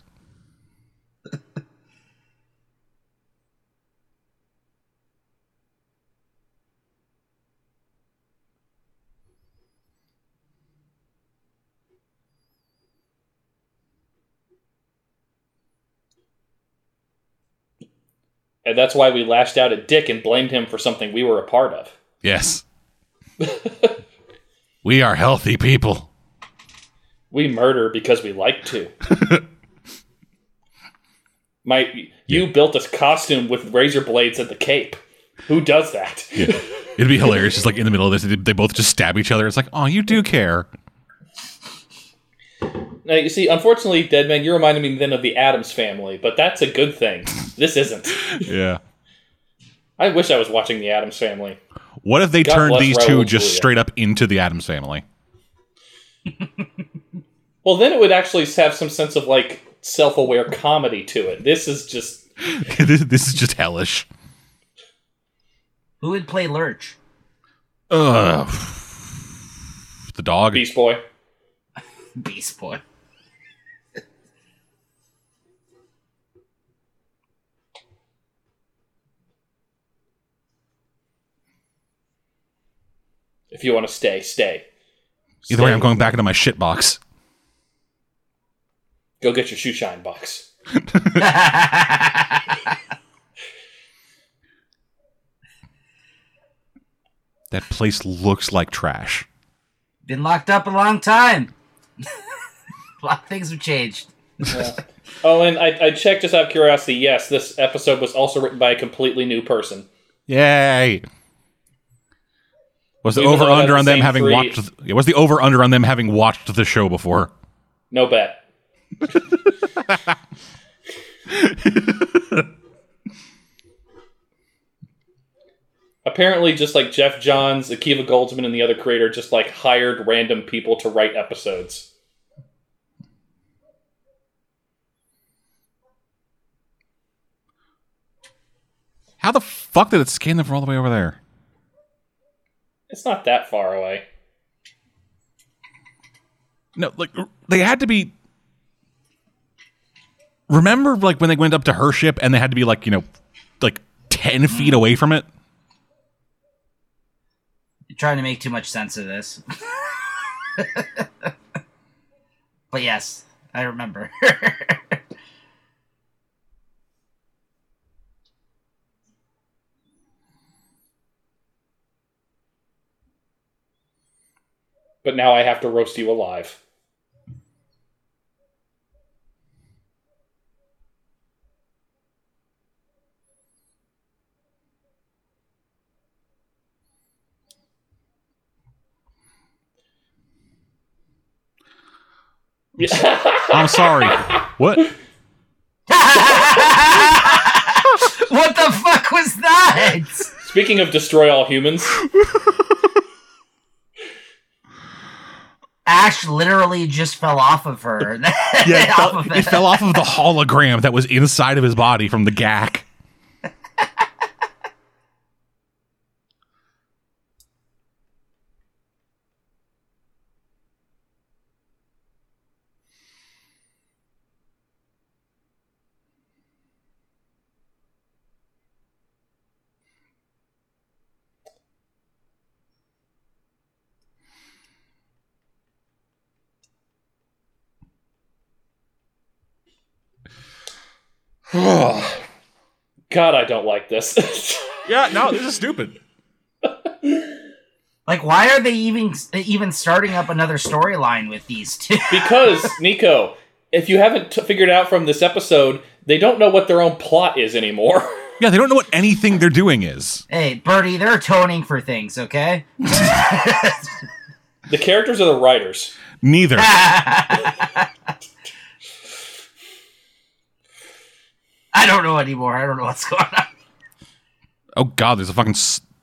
And that's why we lashed out at Dick and blamed him for something we were a part of. Yes. we are healthy people. We murder because we like to. My, you built a costume with razor blades and the cape. Who does that? Yeah. It'd be hilarious. Just like in the middle of this, they- they both just stab each other. It's like, oh, you do care. Now, you see, unfortunately, Deadman, you reminded me then of the Addams family, but that's a good thing. This isn't. Yeah. I wish I was watching the Addams family. What if they God turned these Raul two just Julia. straight up into the Addams family? Well, then it would actually have some sense of like self-aware comedy to it. This is just this, this is just hellish. who would play lurch Ugh. The dog. Beast Boy. beast boy If you want to stay, stay. Either way, I'm going back into my shit box. Go get your shoe shine box. That place looks like trash. been locked up a long time a lot of things have changed Oh, and I, I checked just out of curiosity. Yes, this episode was also written by a completely new person. Yay! Was the over under the on them having three- watched? Was the over under on them having watched the show before? No bet. Apparently, just like Geoff Johns, Akiva Goldsman, and the other creator, just like hired random people to write episodes. How the fuck did it scan them from all the way over there? It's not that far away. No, like they had to be. Remember, like when they went up to her ship and they had to be like you know, like ten feet away from it. You're trying to make too much sense of this. but yes, I remember. But now I have to roast you alive. I'm sorry. What? what the fuck was that? Speaking of destroy all humans, Ash literally just fell off of her. Yeah, it, Off fell, of it fell off of the hologram that was inside of his body from the GAC. God, I don't like this. Yeah, no, this is stupid. Like, why are they even even starting up another storyline with these two? because Nico, if you haven't t- figured out from this episode, they don't know what their own plot is anymore. Yeah, they don't know what anything they're doing is. hey, Bertie, they're toning for things, okay? the characters are the writers. Neither. I don't know anymore. I don't know what's going on. Oh god, there's a fucking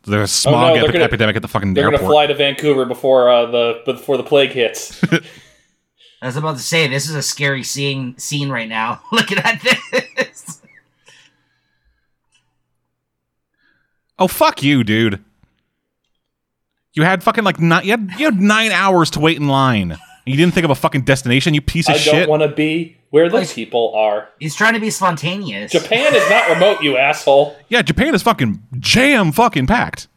there's a smog they're epi- gonna- epidemic at the fucking They're airport. going to fly to Vancouver before uh, the before the plague hits. I was about to say this is a scary scene scene right now. Looking at this. Oh fuck you, dude. You had fucking like nine. You had, you had nine hours to wait in line. You didn't think of a fucking destination, you piece of I shit. I don't want to be where the Like- people are. He's trying to be spontaneous. Japan is not remote, you asshole. yeah, Japan is fucking jam fucking packed.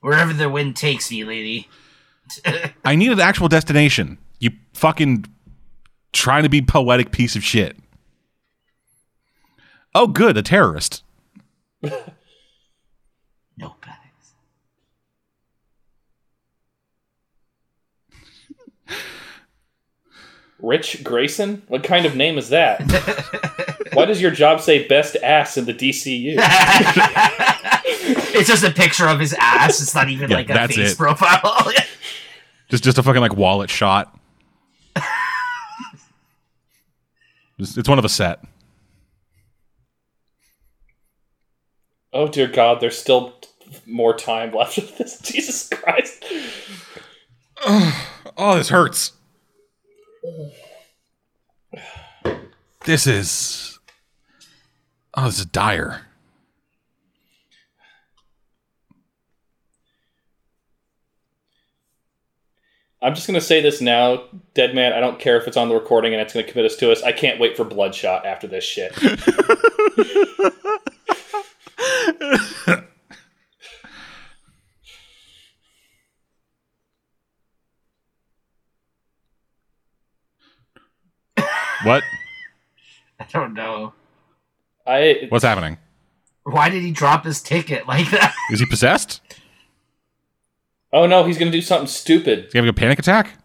Wherever the wind takes me, lady. I need an actual destination. You fucking trying to be poetic piece of shit. Oh, good, a terrorist. Rich Grayson? What kind of name is that? Why does your job say best ass in the DCU? it's just a picture of his ass. It's not even Yeah, like a that's face it. profile. Just just a fucking like wallet shot. It's it's one of a set. Oh dear God, there's still more time left of this. Jesus Christ. Oh, this hurts. This is. Oh, this is dire. I'm just gonna say this now, Dead Man. I don't care if it's on the recording and it's gonna commit us to us. I can't wait for Bloodshot after this shit. What? I don't know. I What's happening? Why did he drop his ticket like that? Is he possessed? oh no, he's gonna do something stupid. Is he having a panic attack?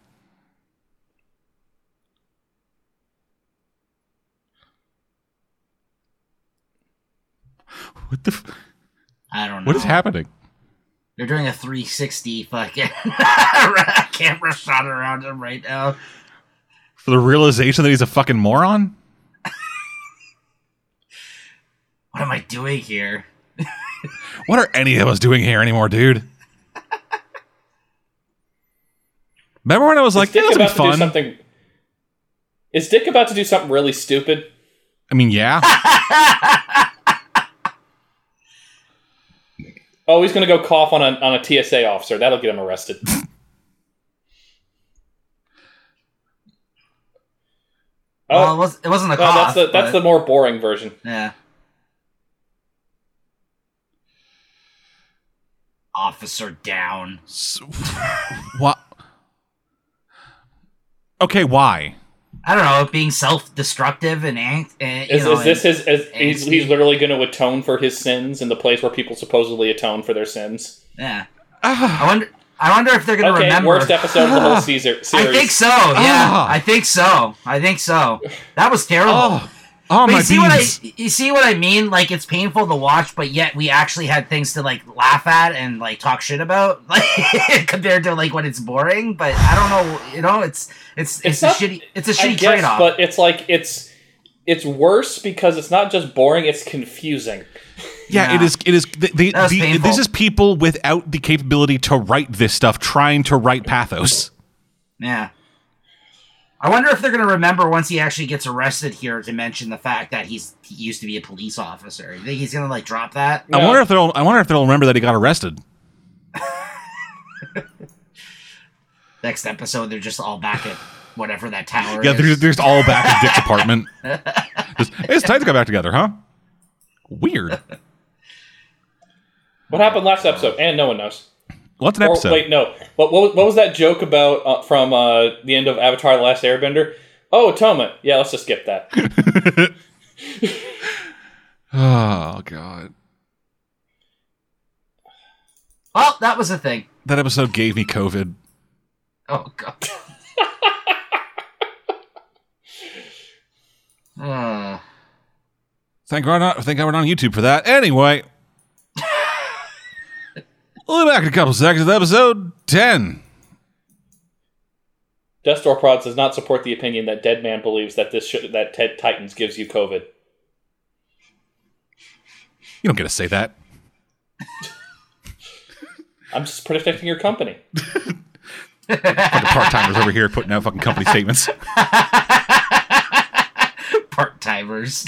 What the? F- I don't know. what is happening? They're doing a 360 fucking camera shot around him right now. For the realization that he's a fucking moron? What am I doing here? What are any of us doing here anymore, dude? Remember when I was like, is Dick "This will be about to do fun"? something? Is Dick about to do something really stupid? I mean, yeah. Oh, he's gonna go cough on a on a TSA officer. That'll get him arrested. Well, it, oh, was, it wasn't a no, that's the that's the more boring version. yeah. Officer down. S- what? Okay, why? I don't know, being self-destructive and, ang- and you Is, know, is this his? Is, and he's, he's literally going to atone for his sins in the place where people supposedly atone for their sins. yeah. Ah, I wonder. I wonder if they're gonna remember Okay, remember. worst episode of the whole Caesar series. I think so. Yeah, Ah. I think so. I think so. That was terrible. oh, oh But my you see what I you see what I mean? Like it's painful to watch, but yet we actually had things to like laugh at and like talk shit about, like compared to like when it's boring. But I don't know, you know, it's it's it's, It's a not- shitty it's a shitty guess, trade off. but it's like it's it's worse because it's not just boring; it's confusing. Yeah, it Yeah. is. It is. The, the, the- this is people without the capability to write this stuff, trying to write pathos. yeah. I wonder if they're gonna remember once he actually gets arrested here to mention the fact that he's he used to be a police officer. You think he's gonna like drop that? I No. wonder if they'll. I wonder if they'll remember that he got arrested. Next episode, they're just all back at whatever that tower Yeah, is. they're, they're just all back at Dick's apartment. Just, it's time to go back together, huh? Weird. What happened last episode? And no one knows. What's an Or, episode? wait, no. What, what, what was that joke about uh, from uh, the end of Avatar: The Last Airbender? Oh, atonement. Yeah, let's just skip that. oh god, Well, that was a thing. that episode gave me COVID. Oh god. uh, Thank God, not, thank God we're not on YouTube for that. Anyway, we'll be back in a couple seconds with episode ten. Death Store Prods does not support the opinion that Dead Man believes that this should, that Ted Titans gives you COVID. You don't get to say that. I'm just protecting your company. Part timers over here putting out fucking company statements. part timers.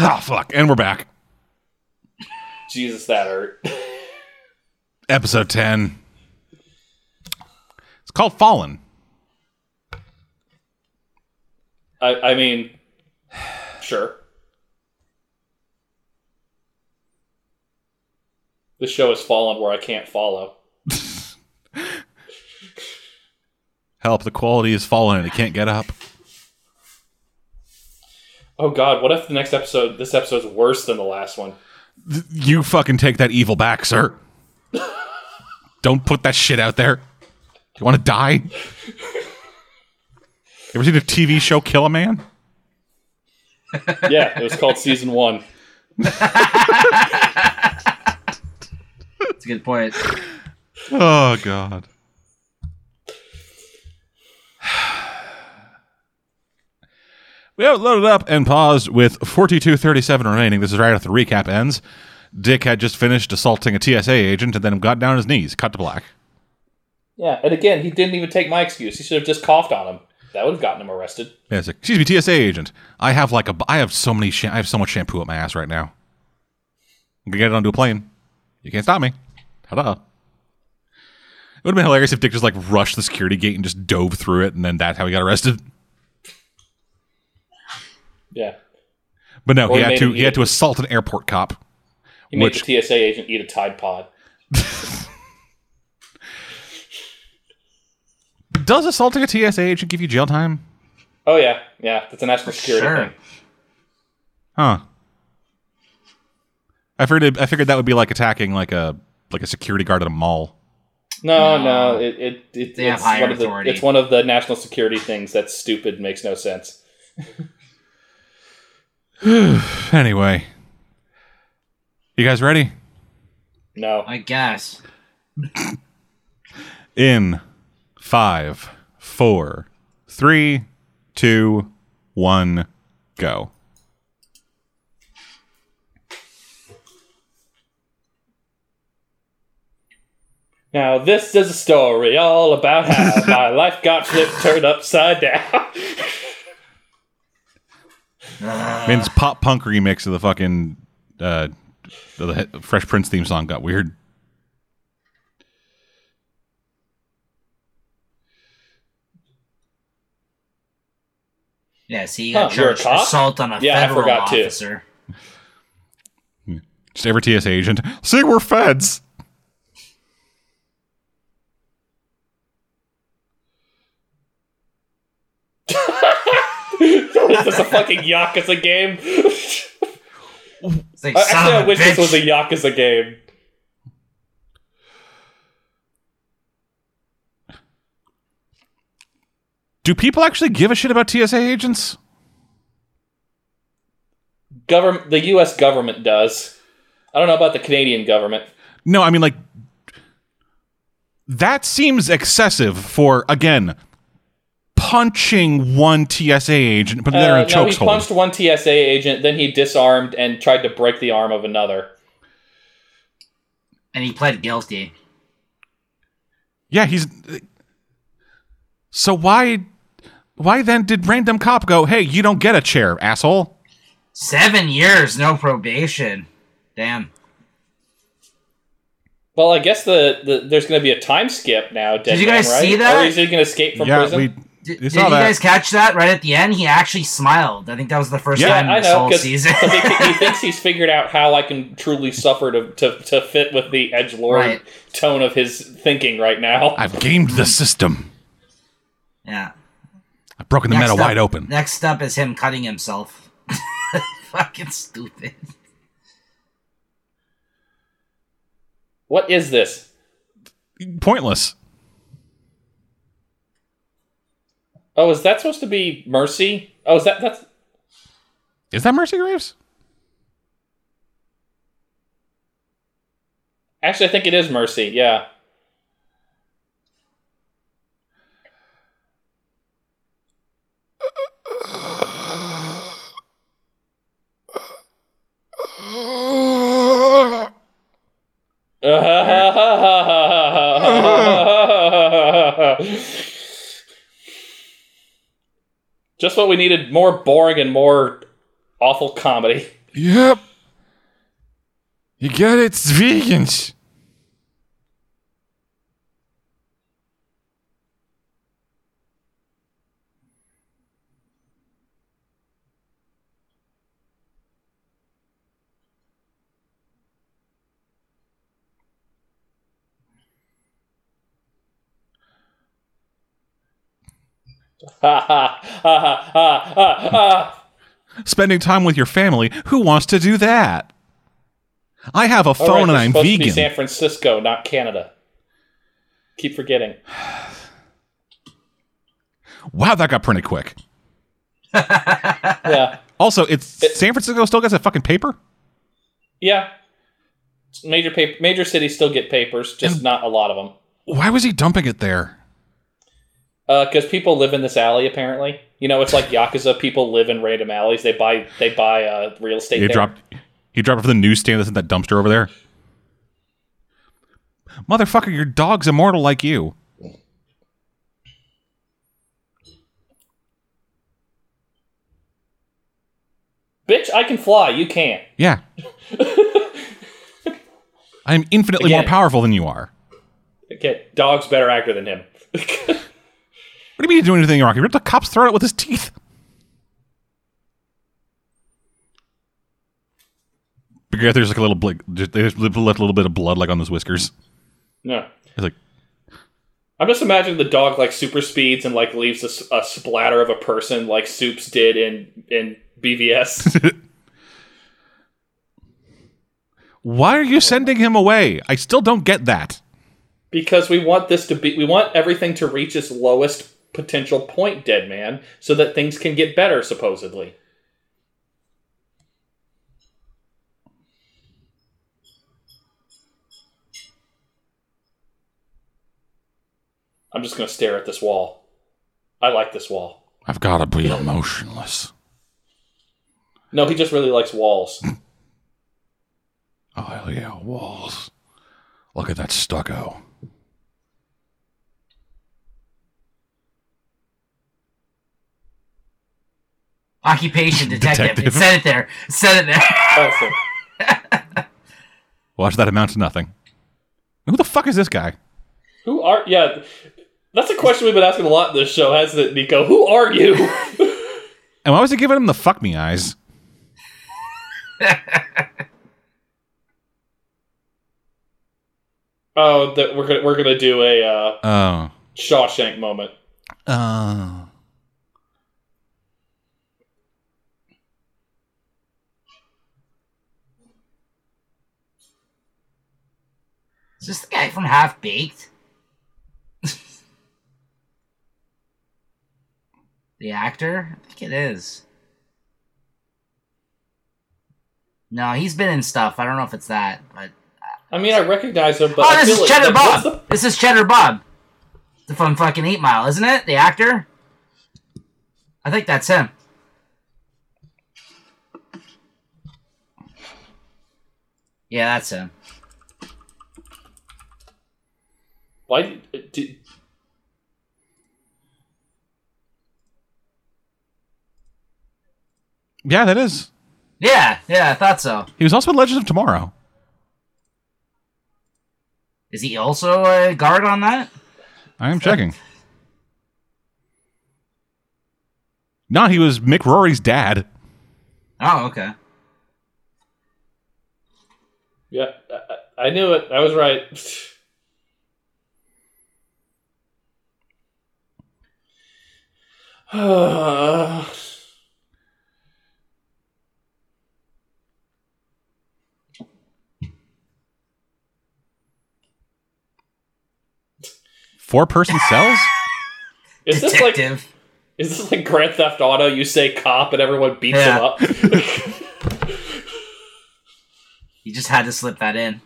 Oh fuck, and we're back. Jesus, that hurt. Episode ten. It's called Fallen. I, I mean, sure. This show has fallen where I can't follow. Help, the quality is falling and it can't get up. Oh God, what if the next episode, this episode's worse than the last one? You fucking take that evil back, sir. Don't put that shit out there. You want to die? You ever seen a TV show kill a man? Yeah, it was called season one. That's a good point. Oh god. We have loaded up and paused with 4237 remaining. This is right after the recap ends. Dick had just finished assaulting a TSA agent and then got down on his knees. Cut to black. Yeah, and again, he didn't even take my excuse. He should have just coughed on him. That would have gotten him arrested. Yeah, like, excuse me, TSA agent. I have like a, I have so many, sha- I have so much shampoo up my ass right now. I'm gonna get it onto a plane. You can't stop me. Ta-da. It would have been hilarious if Dick just like rushed the security gate and just dove through it, and then that's how he got arrested. Yeah, But no, Or he had to, he he had had- to assault an airport cop. he made Which- the TSA agent eat a Tide Pod. Does assaulting a TSA agent give you jail time? Oh yeah, yeah, that's a national security Sure. thing. Huh. I figured I figured that would be like attacking like a like a security guard at a mall. No, No. no, it, it, it it's higher one of the it's one of the national security things that's stupid, makes no sense. Anyway. You guys ready? No, I guess. In five, four, three, two, one, go. Now, this is a story all about how my life got flipped, turned upside down. I mean, this pop punk remix of the fucking uh, the Fresh Prince theme song got weird. Yes, he got Huh, you're a charged assault on a Yeah, I federal forgot too. officer. Just every TSA agent. See, we're feds. Is this a fucking Yakuza game? It's like, Actually, I I a wish this was a Yakuza game. Do people actually give a shit about TSA agents? Government, the U.S. government does. I don't know about the Canadian government. No, I mean like that seems excessive for again punching one TSA agent, but they're Uh, in a no, he chokehold. punched one TSA agent, then he disarmed and tried to break the arm of another. and he pled guilty. Yeah, he's. So why, why then did random cop go? Hey, you don't get a chair, asshole. Seven years, no probation. Damn. Well, I guess the, the there's going to be a time skip now. Dead you Man, guys right? see that? Or is he going to escape from yeah, prison? We. Did, You did you guys catch that right at the end? He actually smiled. I think that was the first Yeah, time I this know whole because season. he, he thinks he's figured out how I can truly suffer to to, to fit with the edge lord Right. tone of his thinking right now. I've gamed the system. yeah. I've broken the Next meta up- wide open. Next up is him cutting himself. Fucking stupid. What is this? Pointless. Oh, is that supposed to be Mercy? Oh, is that that's Is that Mercy Graves? actually I think it is Mercy. Yeah. Just what we needed more boring and more awful comedy. Yep. You get it, it's vegans. Ha ha ha ha ha ha ha. Spending time with your family. Who wants to do that? I have a phone right, and I'm supposed to be. San Francisco, not Canada. Keep forgetting. wow, that got printed quick. Yeah, Also, it's San Francisco still gets a fucking paper. yeah. Major paper, major cities still get papers, just not a lot of them. Why was he dumping it there? Because people live in this alley, apparently. You know, it's like Yakuza. People live in random alleys. They buy they buy uh, real estate. He dropped. He dropped it for the newsstand that's in that dumpster over there. Motherfucker, your dog's immortal like you. Bitch, I can fly. You can't. Yeah. I am infinitely more powerful than you are. Okay, dog's better actor than him. What do you mean you do anything wrong? He ripped the cop's throat out with his teeth. Because there's like a little just, there's left a little bit of blood like on those whiskers. no. It's like I'm just imagining the dog like super speeds and like leaves a splatter of a person like Supes did in in BVS. Why are you sending him away? I still don't get that. because we want this to be we want everything to reach its lowest potential point, dead man, so that things can get better supposedly. I'm just going to stare at this wall. I like this wall. I've got to be emotionless. No, he just really likes walls. Oh hell yeah, walls. Look at that stucco. Occupation detective. Detective. It said it there. It said it there. Awesome. Watch that amount to nothing. Who the fuck is this guy? Who are yeah? That's a question we've been asking a lot in this show, hasn't it, Nico? Who are you? And why was he giving him the fuck me eyes? oh, that we're gonna we're gonna do a uh, Oh. Shawshank moment. Oh. This the guy from Half Baked? the actor? I think it is. No, he's been in stuff. I don't know if it's that, but uh, I mean, I recognize him, but oh, this is like Cheddar Bob. This is Cheddar Bob The from fucking Eight Mile, isn't it? The actor. I think that's him. Yeah, that's him. Why did, uh, did Yeah, that is. Yeah, yeah, I thought so. He was also in Legends of Tomorrow. Is he also a guard on that? I am checking. No, he was Mick Rory's dad. Oh, okay. yeah? I, I I knew it. I was right. Four person cells? Is this like is this like Grand Theft Auto? You say cop and everyone beats Yeah. him up. You just had to slip that in.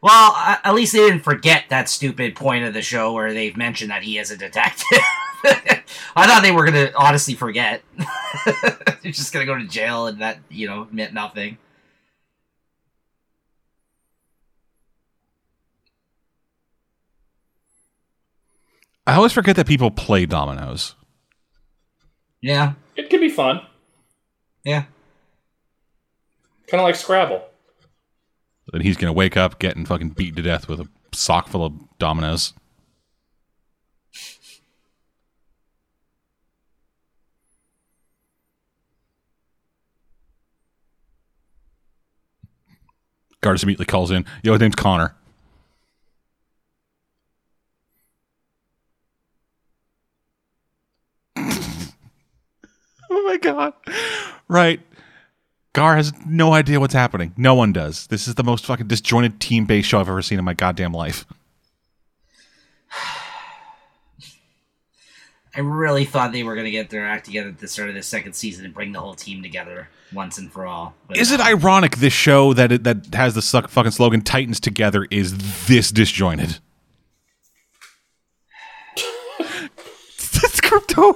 Well, a- at least they didn't forget that stupid point of the show where they've mentioned that he is a detective. I thought they were gonna honestly forget. They're just gonna go to jail and that, you know, meant nothing. I always forget that people play dominoes. Yeah, it can be fun, yeah. kind of like Scrabble. Then he's gonna wake up getting fucking beat to death with a sock full of dominoes. Guards immediately calls in. Yo, his name's Connor. oh my god. Right. Gar has no idea what's happening. No one does. This is the most fucking disjointed team based show I've ever seen in my goddamn life. I really thought they were gonna get their act together at the start of the second season and bring the whole team together once and for all. But Is it no. ironic this show that it, that has the suck fucking slogan "Titans Together" is this disjointed? It's Krypto.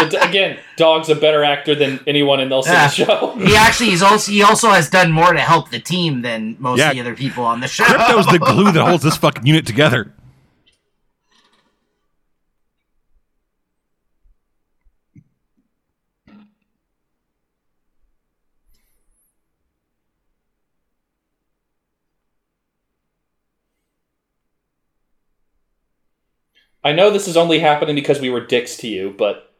Again, again, dog's a better actor than anyone else in Yeah. the show. He actually he's also he also has done more to help the team than most Yeah. of the other people on the show. Krypto's the glue that holds this fucking unit together. I know this is only happening because we were dicks to you, but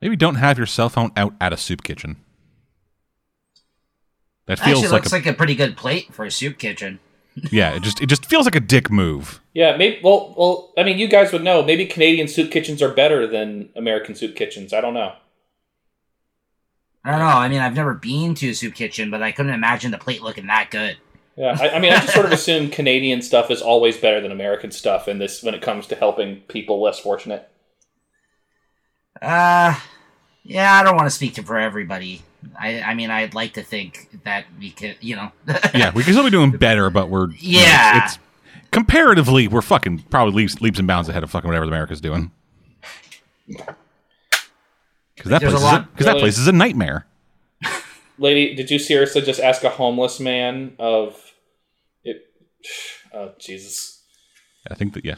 maybe don't have your cell phone out at a soup kitchen. That feels Actually, like, looks a, like a pretty good plate for a soup kitchen. yeah. It just it just feels like a dick move. yeah, maybe. Well, well, I mean, you guys would know. Maybe Canadian soup kitchens are better than American soup kitchens. I don't know. I don't know. I mean, I've never been to a soup kitchen, but I couldn't imagine the plate looking that good. Yeah, I, I mean, I just sort of assume Canadian stuff is always better than American stuff in this when it comes to helping people less fortunate. Uh, yeah, I don't want to speak to for everybody. I, I mean, I'd like to think that we could, you know. Yeah, we can still be doing better, but we're you know, Yeah. it's comparatively, we're fucking probably leaps, leaps and bounds ahead of fucking whatever America's doing. Because that There's place a is because that place is a nightmare. Lady, did you seriously just ask a homeless man of it? Oh Jesus! I think that yeah.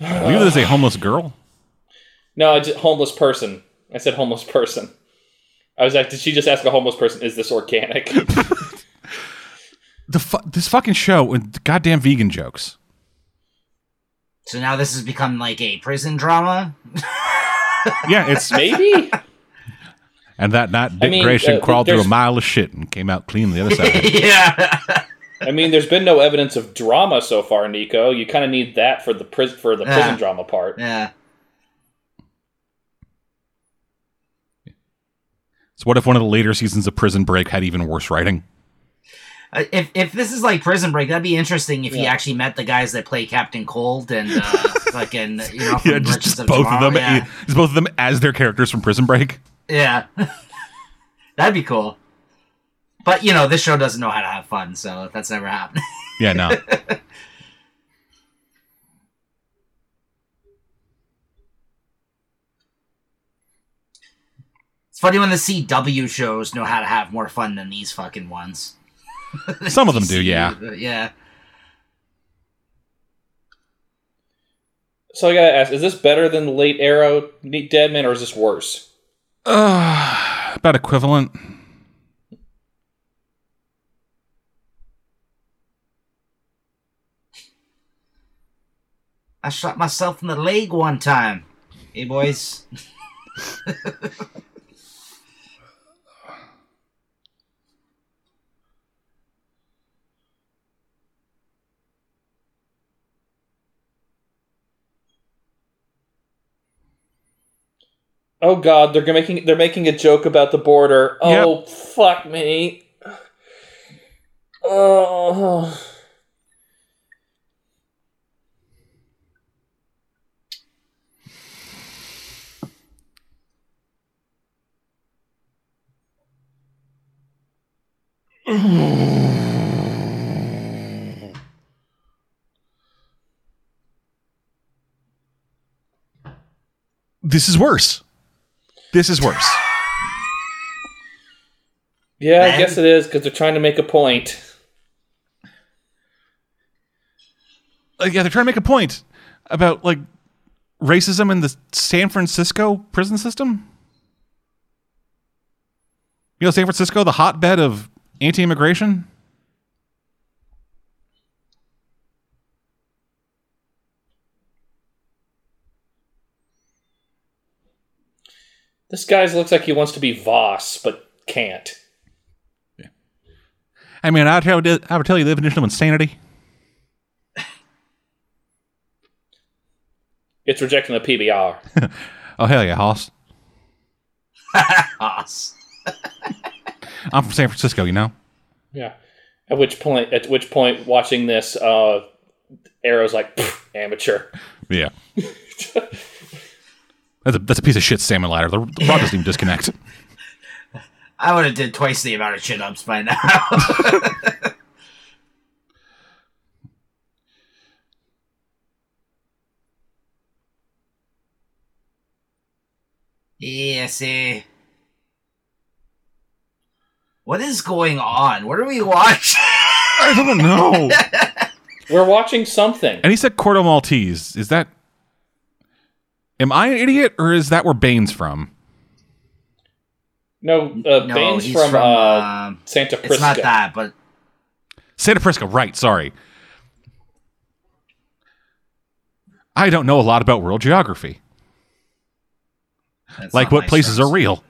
I believe there's a homeless girl. No, I just, homeless person. I said homeless person. I was like, did she just ask a homeless person? Is this organic? The fu- this fucking show with goddamn vegan jokes. So now this has become like a prison drama. Yeah, it's Maybe. and that that Dick mean, Grayson uh, crawled through a mile of shit and came out clean the other side. yeah. I mean, there's been no evidence of drama so far, Nico. You kind of need that for the prison for the Yeah. prison drama part. yeah. So what if one of the later seasons of Prison Break had even worse writing? Uh, If if this is like Prison Break, that'd be interesting if you Yeah. actually met the guys that play Captain Cold and uh, fucking you know Yeah, just, just of both Tomorrow. of them, Yeah, just both of them as their characters from Prison Break. yeah. that'd be cool. But you know, this show doesn't know how to have fun, so that's never happened. Yeah, no. funny when the CW shows know how to have more fun than these fucking ones. Some of them do, yeah. Yeah. So I gotta ask: Is this better than the late Arrow Meet Deadman, or is this worse? Uh, about equivalent. I shot myself in the leg one time. Hey boys. Oh God, they're making they're making a joke about the border. Oh fuck me. Oh. This is worse. This is worse. Yeah, I guess it is because they're trying to make a point. Uh, yeah, they're trying to make a point about like racism in the San Francisco prison system. You know, San Francisco, the hotbed of anti-immigration. This guy looks like he wants to be Voss, but can't. Yeah. I mean, I tell I would tell you the definition of insanity. It's rejecting the PBR. Oh hell yeah, Hoss. Us. I'm from San Francisco, you know. yeah. At which point, at which point, watching this, uh, Arrow's like amateur. Yeah. That's a, that's a piece of shit salmon ladder. The, the rod doesn't even disconnect. I would have did twice the amount of chin ups by now. yeah, see. What is going on? What are we watching? I don't know. We're watching something. And he said Corto Maltese. Is that? Am I an idiot, or is that where Bane's from? No, uh, no, Bane's he's from, from, uh, um, Santa Prisca. it's not that, but Santa Prisca, right? Sorry. I don't know a lot about world geography. that's Like what places strong are real.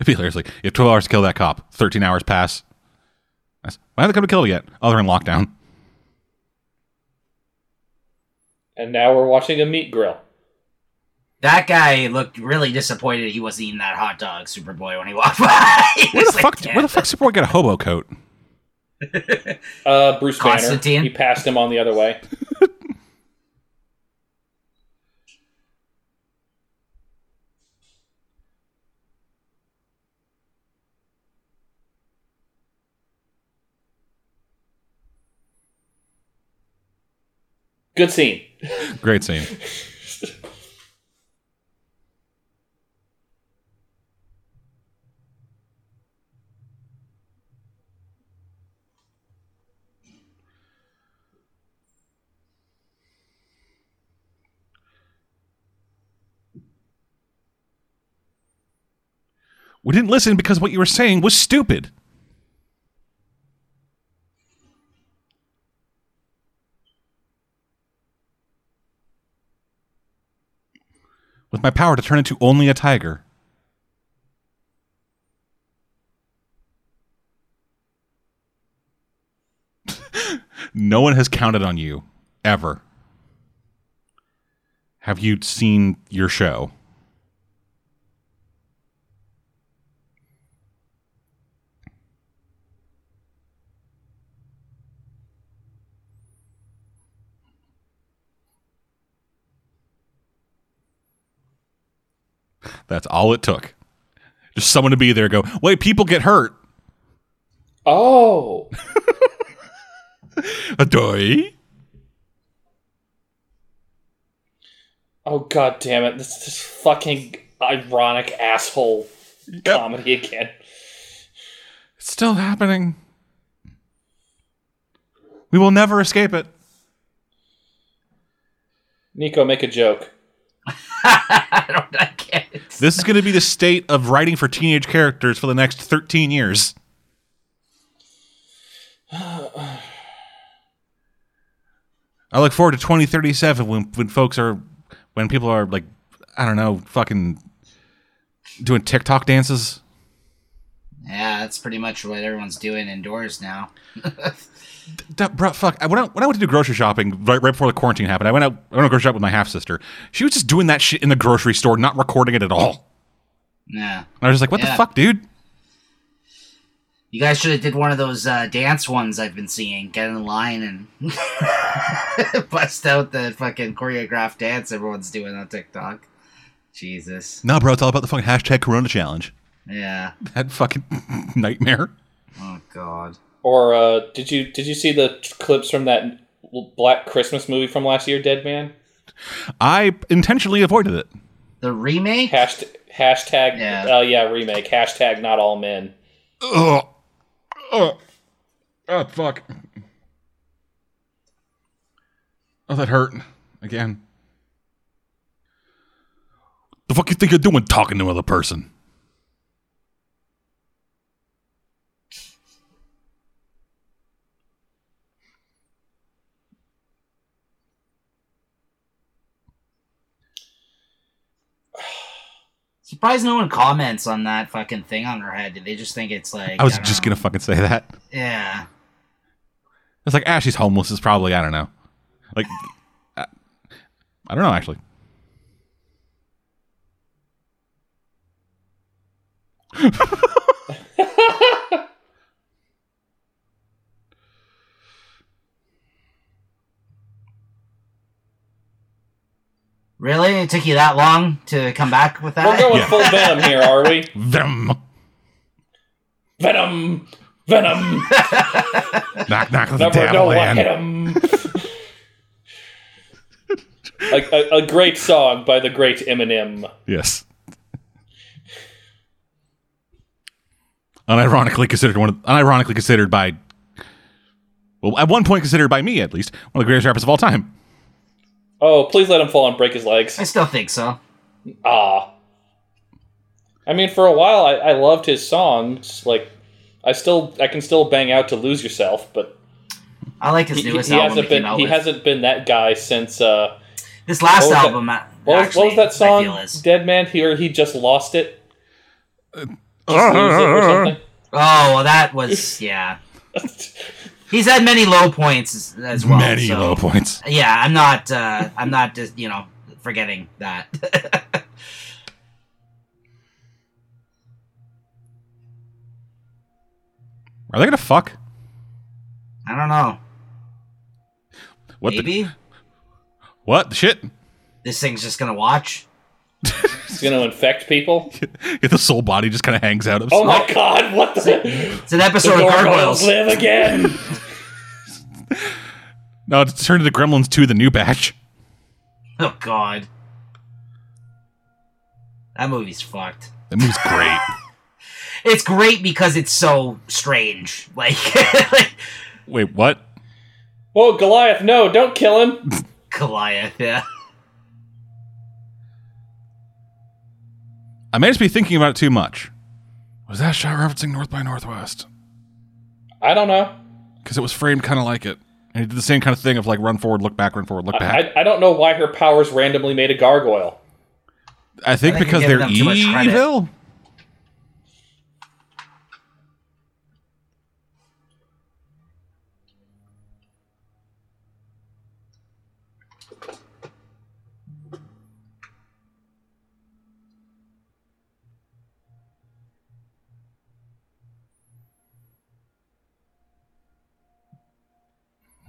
It'd be hilarious. Like, you have 12 hours to kill that cop. 13 hours pass. That's- Why haven't they come to kill yet? Oh, they're in lockdown. And now we're watching a meat grill. That guy looked really disappointed he wasn't eating that hot dog, Superboy, when he walked by. He Where the was like, fuck? "Damn." Where the fuck Superboy get a hobo coat? Uh, Bruce Banner. He passed him on the other way. Good scene. Great scene. We didn't listen because what you were saying was stupid. With my power to turn into only a tiger. no one has counted on you ever. Have you seen your show? That's all it took. Just someone to be there go, wait, people get hurt. Oh. A doy. Oh god damn it. This this fucking ironic asshole comedy again. It's still happening. We will never escape it. Nico, make a joke. I don't. I. This is going to be the state of writing for teenage characters for the next 13 years. I look forward to 2037 when when folks are when people are like I don't know, fucking doing TikTok dances. Yeah, that's pretty much what everyone's doing indoors now. That, bro, fuck. I, when, I, when I went to do grocery shopping right, right before the quarantine happened, I went out. I went to grocery shop with my half sister. She was just doing that shit in the grocery store, not recording it at all. Yeah. And I was just like, "What Yeah. the fuck, dude?" You guys should have did one of those uh, dance ones I've been seeing. Get in line and bust out the fucking choreographed dance everyone's doing on TikTok. Jesus. No, bro, it's all about the fucking hashtag Corona challenge. Yeah. That fucking nightmare. Oh God. Or uh, did you did you see the clips from that Black Christmas movie from last year, Dead Man? I intentionally avoided it. The remake. Hashtag, hashtag Yeah. oh yeah, remake. Hashtag not all men. Ugh. Ugh. Oh fuck. Oh, that hurt again. The fuck you think you're doing talking to another person? Surprised no one comments on that fucking thing on her head. Did they just think it's like? I was don't just know. gonna fucking say that. Yeah. It's like, ah, she's homeless. Is probably I don't know. Like, I, I don't know actually. Really? It took you that long to come back with that? We're going Yeah. full Venom here, are we? Venom. Venom, Venom. knock knock the Never devil know in. hit him. a, a, a great song by the great Eminem. Yes. Unironically considered one of, unironically considered by well at one point considered by me at least one of the greatest rappers of all time. Oh, please let him fall and break his legs. I still think so. Ah. I mean, for a while, I, I loved his songs. Like, I still, I can still bang out to "Lose Yourself," but I like his he, he newest album. hasn't been, he with. hasn't been that guy since. uh This last What was that- album, uh, What was, actually, what was that song? Dead Man. here. he just lost it. Just lose it or something. Oh, well, that was yeah. He's had many low points as, as well. Many so- low points. Yeah, I'm not. Uh, I'm not just you know forgetting that. Are they gonna fuck? I don't know. What Maybe the what the shit? this thing's just gonna watch. It's going to infect people. If the soul body just kind of hangs out of. Oh my God! What the? It's an The episode of gargoyles Gargoyles. live again. No, it's turned into Gremlins 2, the new batch. Oh God, that movie's fucked. That movie's great. It's great because it's so strange. Like, like Wait, what? Whoa, Goliath! No, don't kill him. Goliath. Yeah. I may just be thinking about it too much. Was that shot referencing North by Northwest? I don't know. Because it was framed kind of like it. And he did the same kind of thing of like run forward, look back, run forward, look back. I, I don't know why her powers randomly made a gargoyle. I, think I think because they're giving them credit. evil.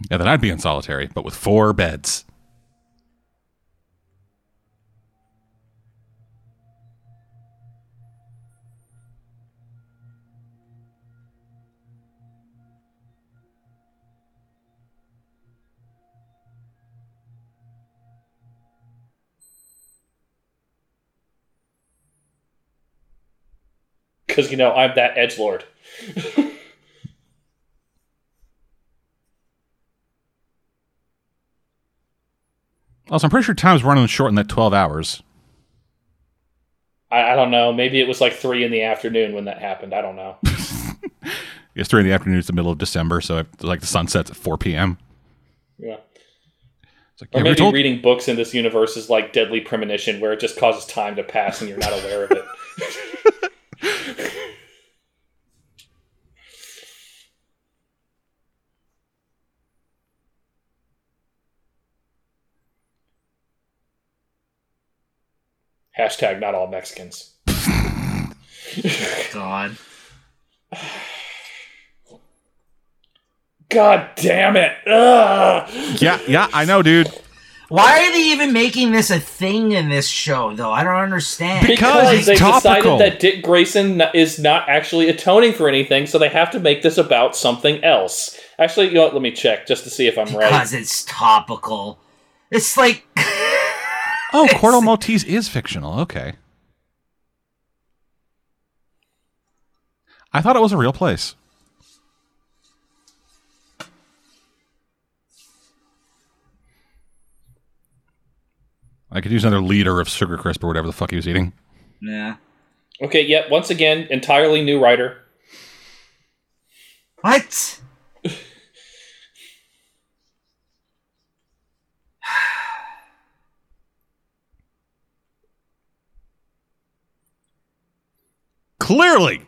Yeah, then I'd be in solitary, but with four beds. Because you know I'm that edge lord. Also, I'm pretty sure time's running short in that 12 hours. I, I don't know. Maybe it was like three in the afternoon when that happened. I don't know. It's three in the afternoon. It's the middle of December, so like the sun sets at 4 p.m. Yeah. Like, Or yeah, maybe told- reading books in this universe is like Deadly Premonition, where it just causes time to pass and you're not aware of it. Hashtag not all Mexicans. God. God damn it! Ugh. yeah, yeah, I know, dude. Why are they even making this a thing in this show, though? I don't understand. Because it's they topical. decided that Dick Grayson is not actually atoning for anything, so they have to make this about something else. Actually, you know what? Let me check just to see if I'm right. Because it's topical. It's like. Oh, Corto Maltese is fictional. Okay. I thought it was a real place. I could use another liter of sugar crisp or whatever the fuck he was eating. yeah. Okay, yep. Once again, entirely new writer. What? Clearly.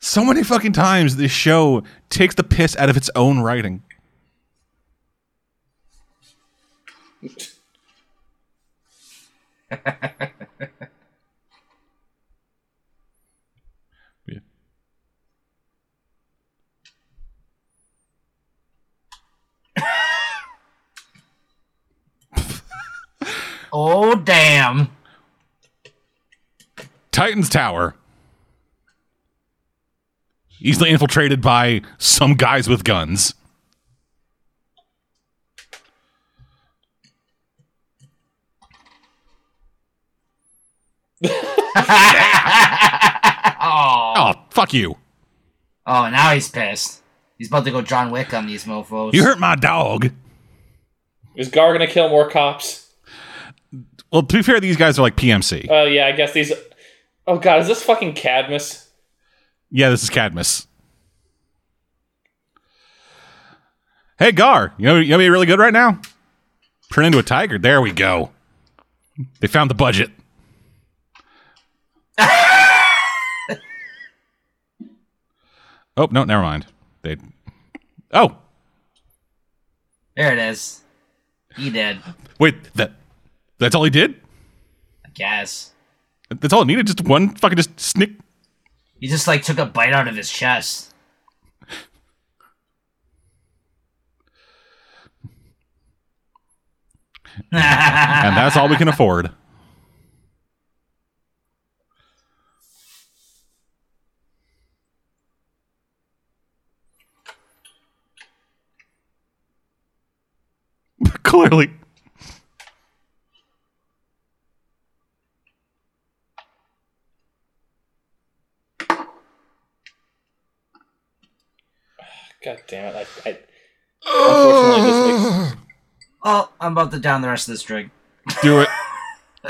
so many fucking times this show takes the piss out of its own writing. Oh, damn. Titan's Tower. Easily infiltrated by some guys with guns. oh. Oh, fuck you. oh, now he's pissed. He's about to go John Wick on these mofos. You hurt my dog. Is Gar gonna kill more cops? Well, to be fair, these guys are like PMC. Oh yeah, I guess these. Oh god, is this fucking Cadmus? Yeah, this is Cadmus. Hey, Gar, you know, you know be really good right now? Turn into a tiger. There we go. They found the budget. oh, no, never mind. They. Oh, There it is. He did. wait, that that's all he did? I guess. That's all it needed? Just one fucking just snick? He just like took a bite out of his chest. and that's all we can afford. Clearly. God damn it! I, I unfortunately this makes Oh, I'm about to down the rest of this drink. Do it.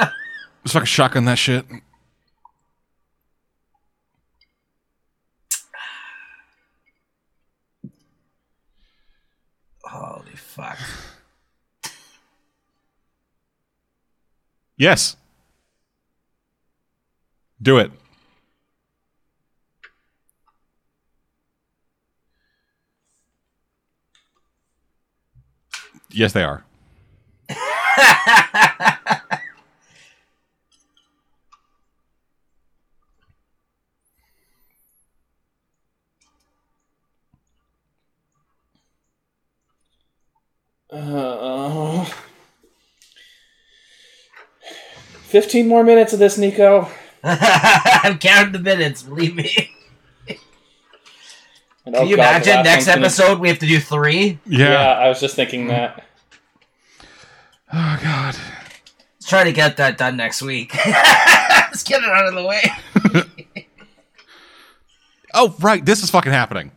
Just fucking shotgun that shit. Holy fuck. Yes. Do it. Yes, they are. Uh, Fifteen more minutes of this, Nico. I'm counting the minutes, believe me. And, Can oh you God, imagine next episode we have to do three? Yeah. Yeah. I was just thinking that. Oh god. Let's try to get that done next week. Let's get it out of the way. Oh right, this is fucking happening.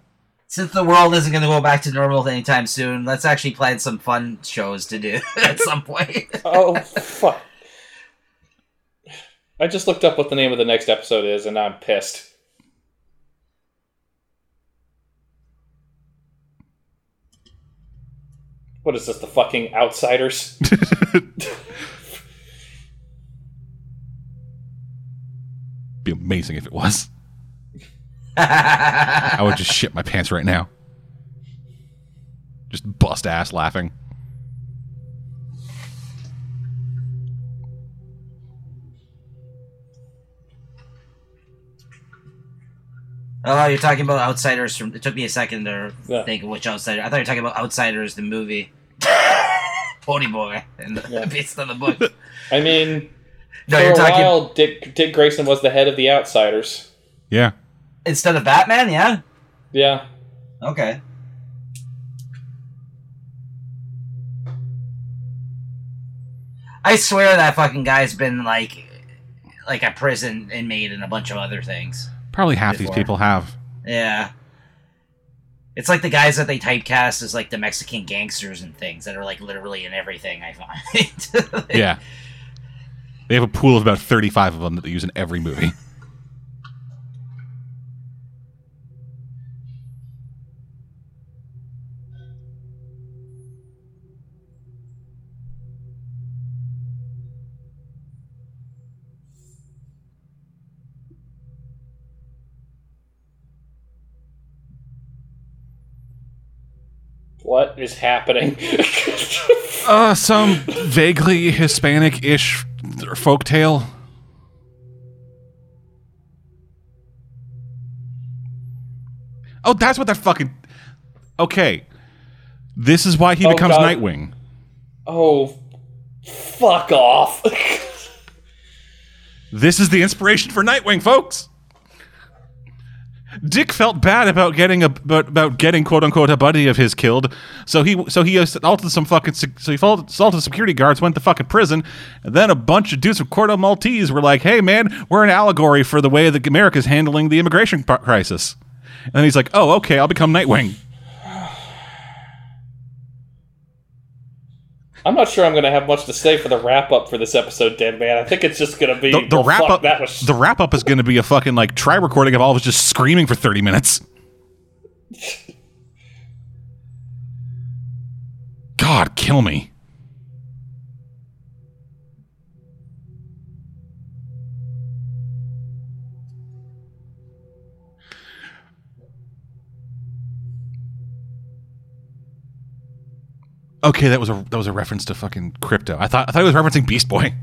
Since the world isn't going to go back to normal anytime soon, let's actually plan some fun shows to do at some point. Oh fuck! I just looked up what the name of the next episode is, and I'm pissed. What is this? The fucking outsiders? Be amazing if it was. I would just shit my pants right now. Just bust ass laughing. oh, you're talking about Outsiders from. It took me a second to Yeah. think of which Outsider. I thought you were talking about Outsiders, the movie. Pony Boy, and Yeah. based on the book. I mean, No, for you're a talking while, Dick Dick Grayson was the head of the outsiders. Yeah. instead of Batman, yeah? Yeah, Okay. I swear that fucking guy's been like, like a prison inmate and a bunch of other things. Probably half these people have. Yeah. It's like the guys that they typecast as like the Mexican gangsters and things that are like literally in everything. I find. Yeah. They have a pool of about 35 of them that they use in every movie. What is happening? Uh, some vaguely Hispanic-ish folktale. Oh, that's what that fucking. Okay, this is why he Oh, becomes God. Nightwing. oh, fuck off! This is the inspiration for Nightwing, folks. Dick felt bad about getting a about, about getting quote unquote a buddy of his killed, so he so he assaulted some fucking so he assaulted security guards, went to fucking prison, and then a bunch of dudes from Corto Maltese were like, "Hey man, we're an allegory for the way that America's handling the immigration crisis," and he's like, "Oh okay, I'll become Nightwing." I'm not sure I'm going to have much to say for the wrap up for this episode, Dead Man. I think it's just going to be The, the wrap up That was the wrap up is going to be a fucking like try recording of all of us just screaming for thirty minutes. God, kill me. Okay, that was a that was a reference to fucking Krypto. I thought I thought he was referencing Beast Boy.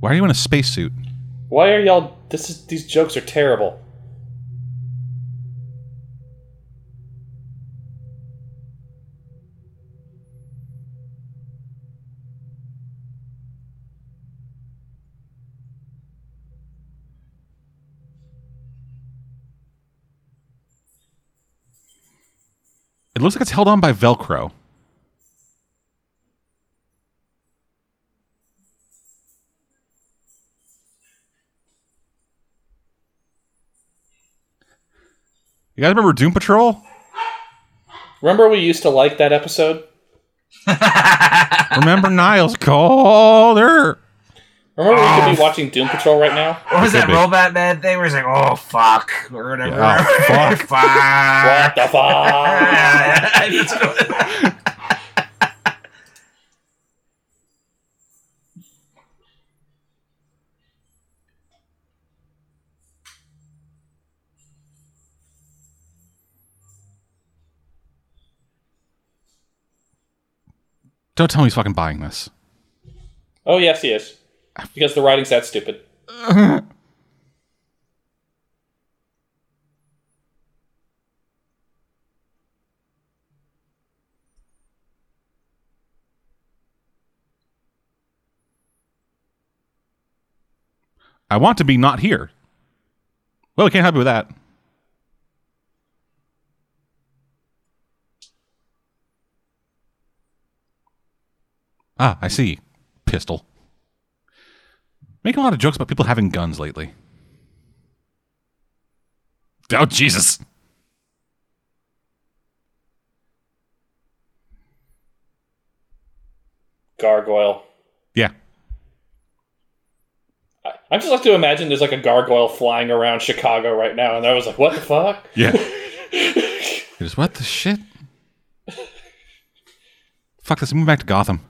Why are you in a spacesuit? Why are y'all? This is these jokes are terrible. It looks like it's held on by Velcro. You guys remember Doom Patrol? Remember we used to like that episode? Remember Niles Caulder? Remember we Oh. could be ah. watching Doom Patrol right now? What was that be. robot man thing where it's like, oh fuck, or whatever. Yeah, oh, fuck. What the fuck? I need to- Don't tell me he's fucking buying this. oh yes, he is. Because the writing's that stupid. I want to be not here. Well, we can't help you with that. Ah, I see. Pistol. Making a lot of jokes about people having guns lately. Oh, Jesus. Gargoyle. Yeah. I, I just like to imagine there's like a gargoyle flying around Chicago right now, and I was like, what the fuck? Yeah. Just what the shit? Fuck this. Move back to Gotham.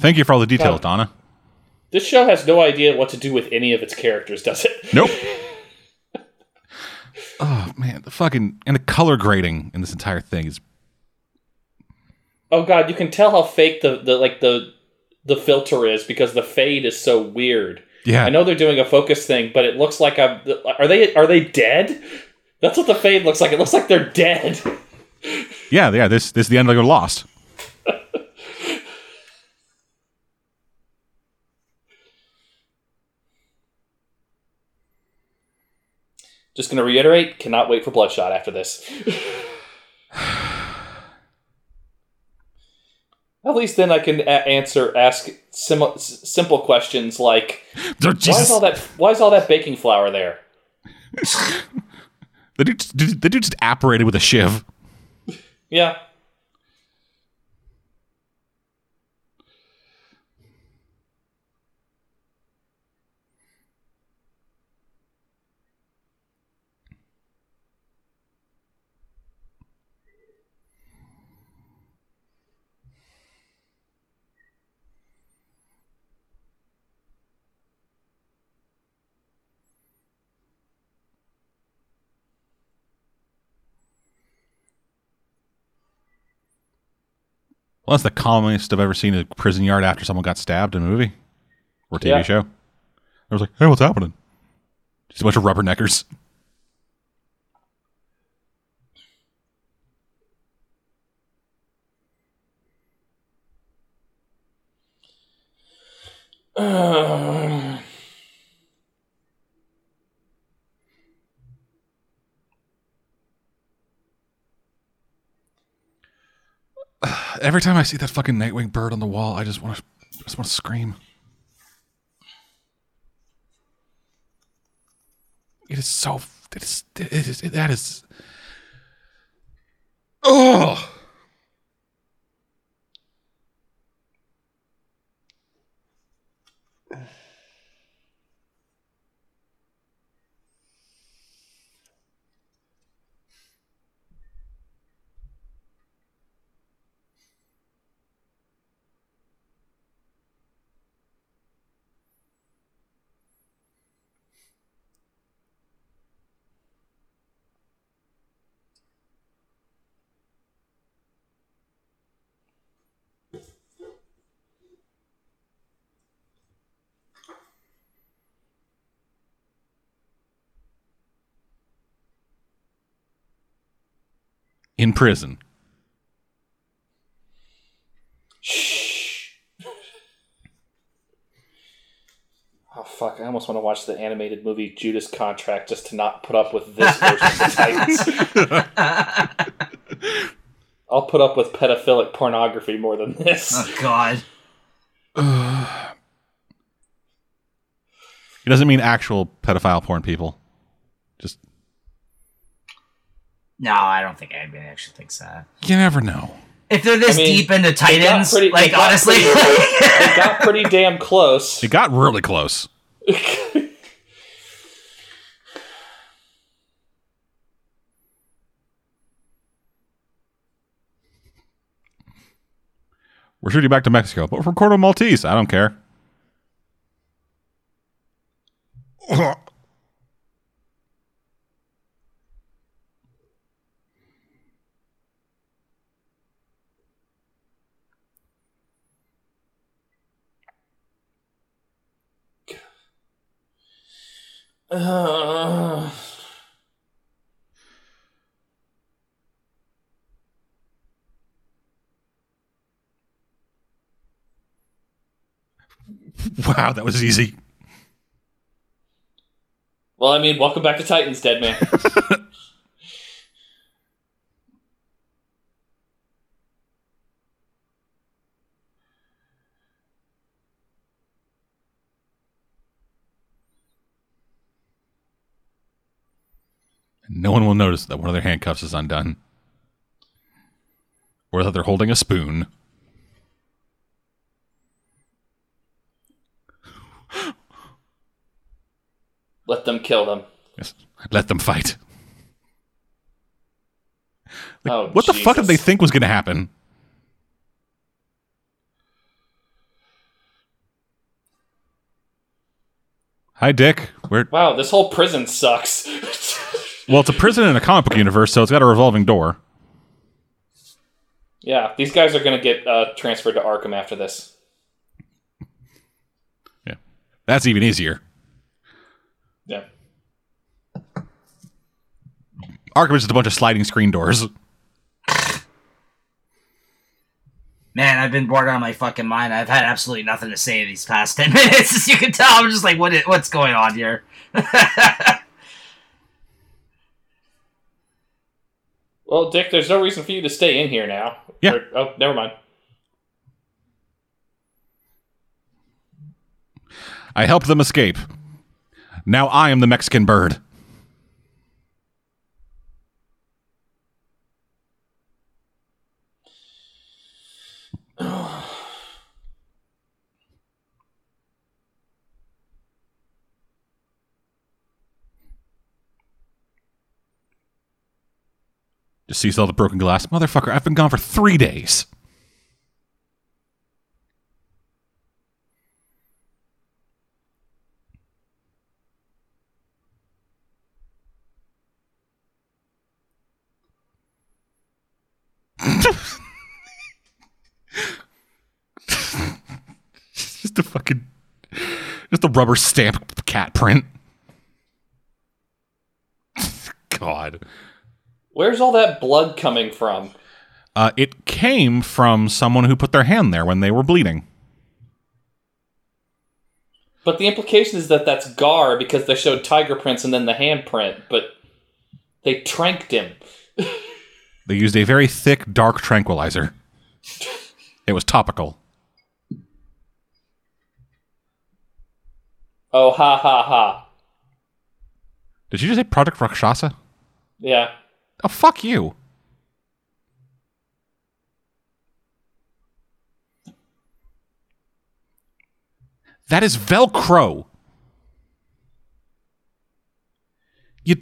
Thank you for all the details, Oh. Donna. This show has no idea what to do with any of its characters, does it? Nope. oh man, the fucking and the color grading in this entire thing is Oh god, you can tell how fake the, the like the the filter is because the fade is so weird. yeah. I know they're doing a focus thing, but it looks like I'm. Are they? Are they dead? That's what the fade looks like. It looks like they're dead. Yeah, yeah. This this is the end of your lost. Just gonna reiterate. Cannot wait for Bloodshot after this. At least then I can a- answer, ask sim- s- simple questions like, Oh, why is all that? Why is all that baking flour there? The dude, the dude just apparated with a shiv. Yeah, Well, that's the calmest I've ever seen a prison yard after someone got stabbed in a movie or TV Yeah. show. I was like, hey, what's happening? Just a bunch of rubberneckers. Um, Every time I see that fucking Nightwing bird on the wall, I just want to, just want to scream. It is so. It is. It is. It, that is. Oh. In prison. Shh. Oh fuck! I almost want to watch the animated movie Judas Contract just to not put up with this version of the Titans. I'll put up with pedophilic pornography more than this. oh God. He doesn't mean actual pedophile porn people. Just No, I don't think anybody actually thinks that. you never know. If they're this I mean, deep into They got Titans, pretty- like got honestly, pretty- they got pretty damn close. It got really close. We're shooting back to Mexico, but from Corto Maltese. I don't care. Uh, Wow, that was easy. well, I mean, welcome back to Titans, dead man. No one will notice that one of their handcuffs is undone. Or that they're holding a spoon. Let them kill them. Yes. Let them fight. Like, Oh, what the fuck did they think was going to happen? Hi, Dick. Where? Wow, this whole prison sucks. Well, it's a prison in a comic book universe, so it's got a revolving door. yeah, these guys are gonna get uh, transferred to Arkham after this. Yeah, that's even easier. Yeah. Arkham is just a bunch of sliding screen doors. man, I've been bored out of my fucking mind. I've had absolutely nothing to say these past ten minutes. As you can tell, I'm just like, what? What's going on here? Well, Dick, there's no reason for you to stay in here now. Yeah. Or- oh, never mind. I helped them escape. Now I am the Mexican bird. Just sees all the broken glass. Motherfucker, I've been gone for three days. just a fucking just a rubber stamp cat print. God. Where's all that blood coming from? Uh, it came from someone who put their hand there when they were bleeding. But the implication is that that's Gar because they showed tiger prints and then the handprint, but they tranked him. They used a very thick, dark tranquilizer. It was topical. Oh, ha ha ha. Did you just say Project Rakshasa? Yeah. Oh, fuck you. That is Velcro. You.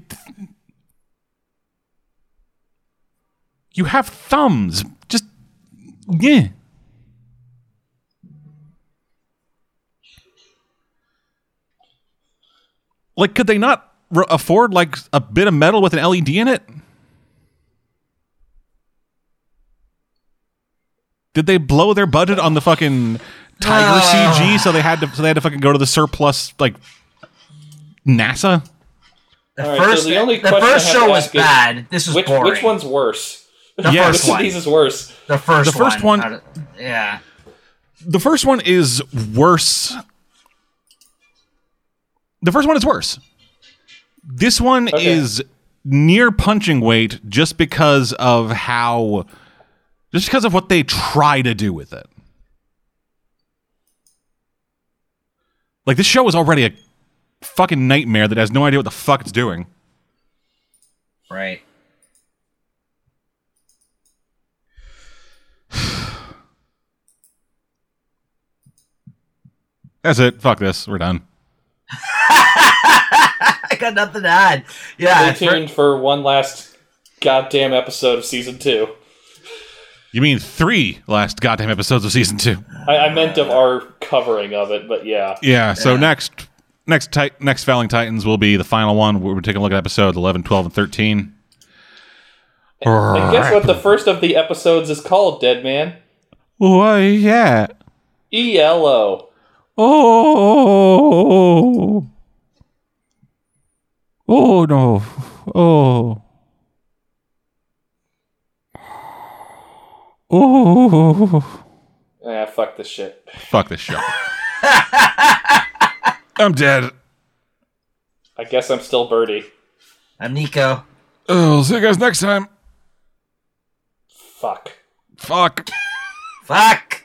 You have thumbs. Just. Yeah. Like, could they not r- afford, like, a bit of metal with an LED in it? Did they blow their budget on the fucking Tiger CG? So they had to, so they had to fucking go to the surplus, like, NASA? The All right, so first, the only the question I first show was is, bad. This was Which boring. which one's worse? The Yeah, first Which of one. these is worse? The first. The first one- out of- yeah. The first one is worse. The first one is worse. This one Okay. is near punching weight just because of how just because of what they try to do with it. Like this show is already a fucking nightmare that has no idea what the fuck it's doing. Right. That's it. Fuck this. We're done. I got nothing to add. Yeah. Stay for- tuned for one last goddamn episode of season two. You mean three last goddamn episodes of season two? I, I meant of our covering of it, but yeah. Yeah. So Yeah. next, next, tit- next Fouling Titans will be the final one. We're taking a look at episodes 11, 12, and 13. And guess what the first of the episodes is called, Dead Man? Why, yeah. ELO. Oh. Oh no. Oh. Oh. Ah, fuck this shit. Fuck this show. I'm dead. I guess I'm still Birdie. I'm Nico. Oh, see you guys next time. Fuck. Fuck. Fuck.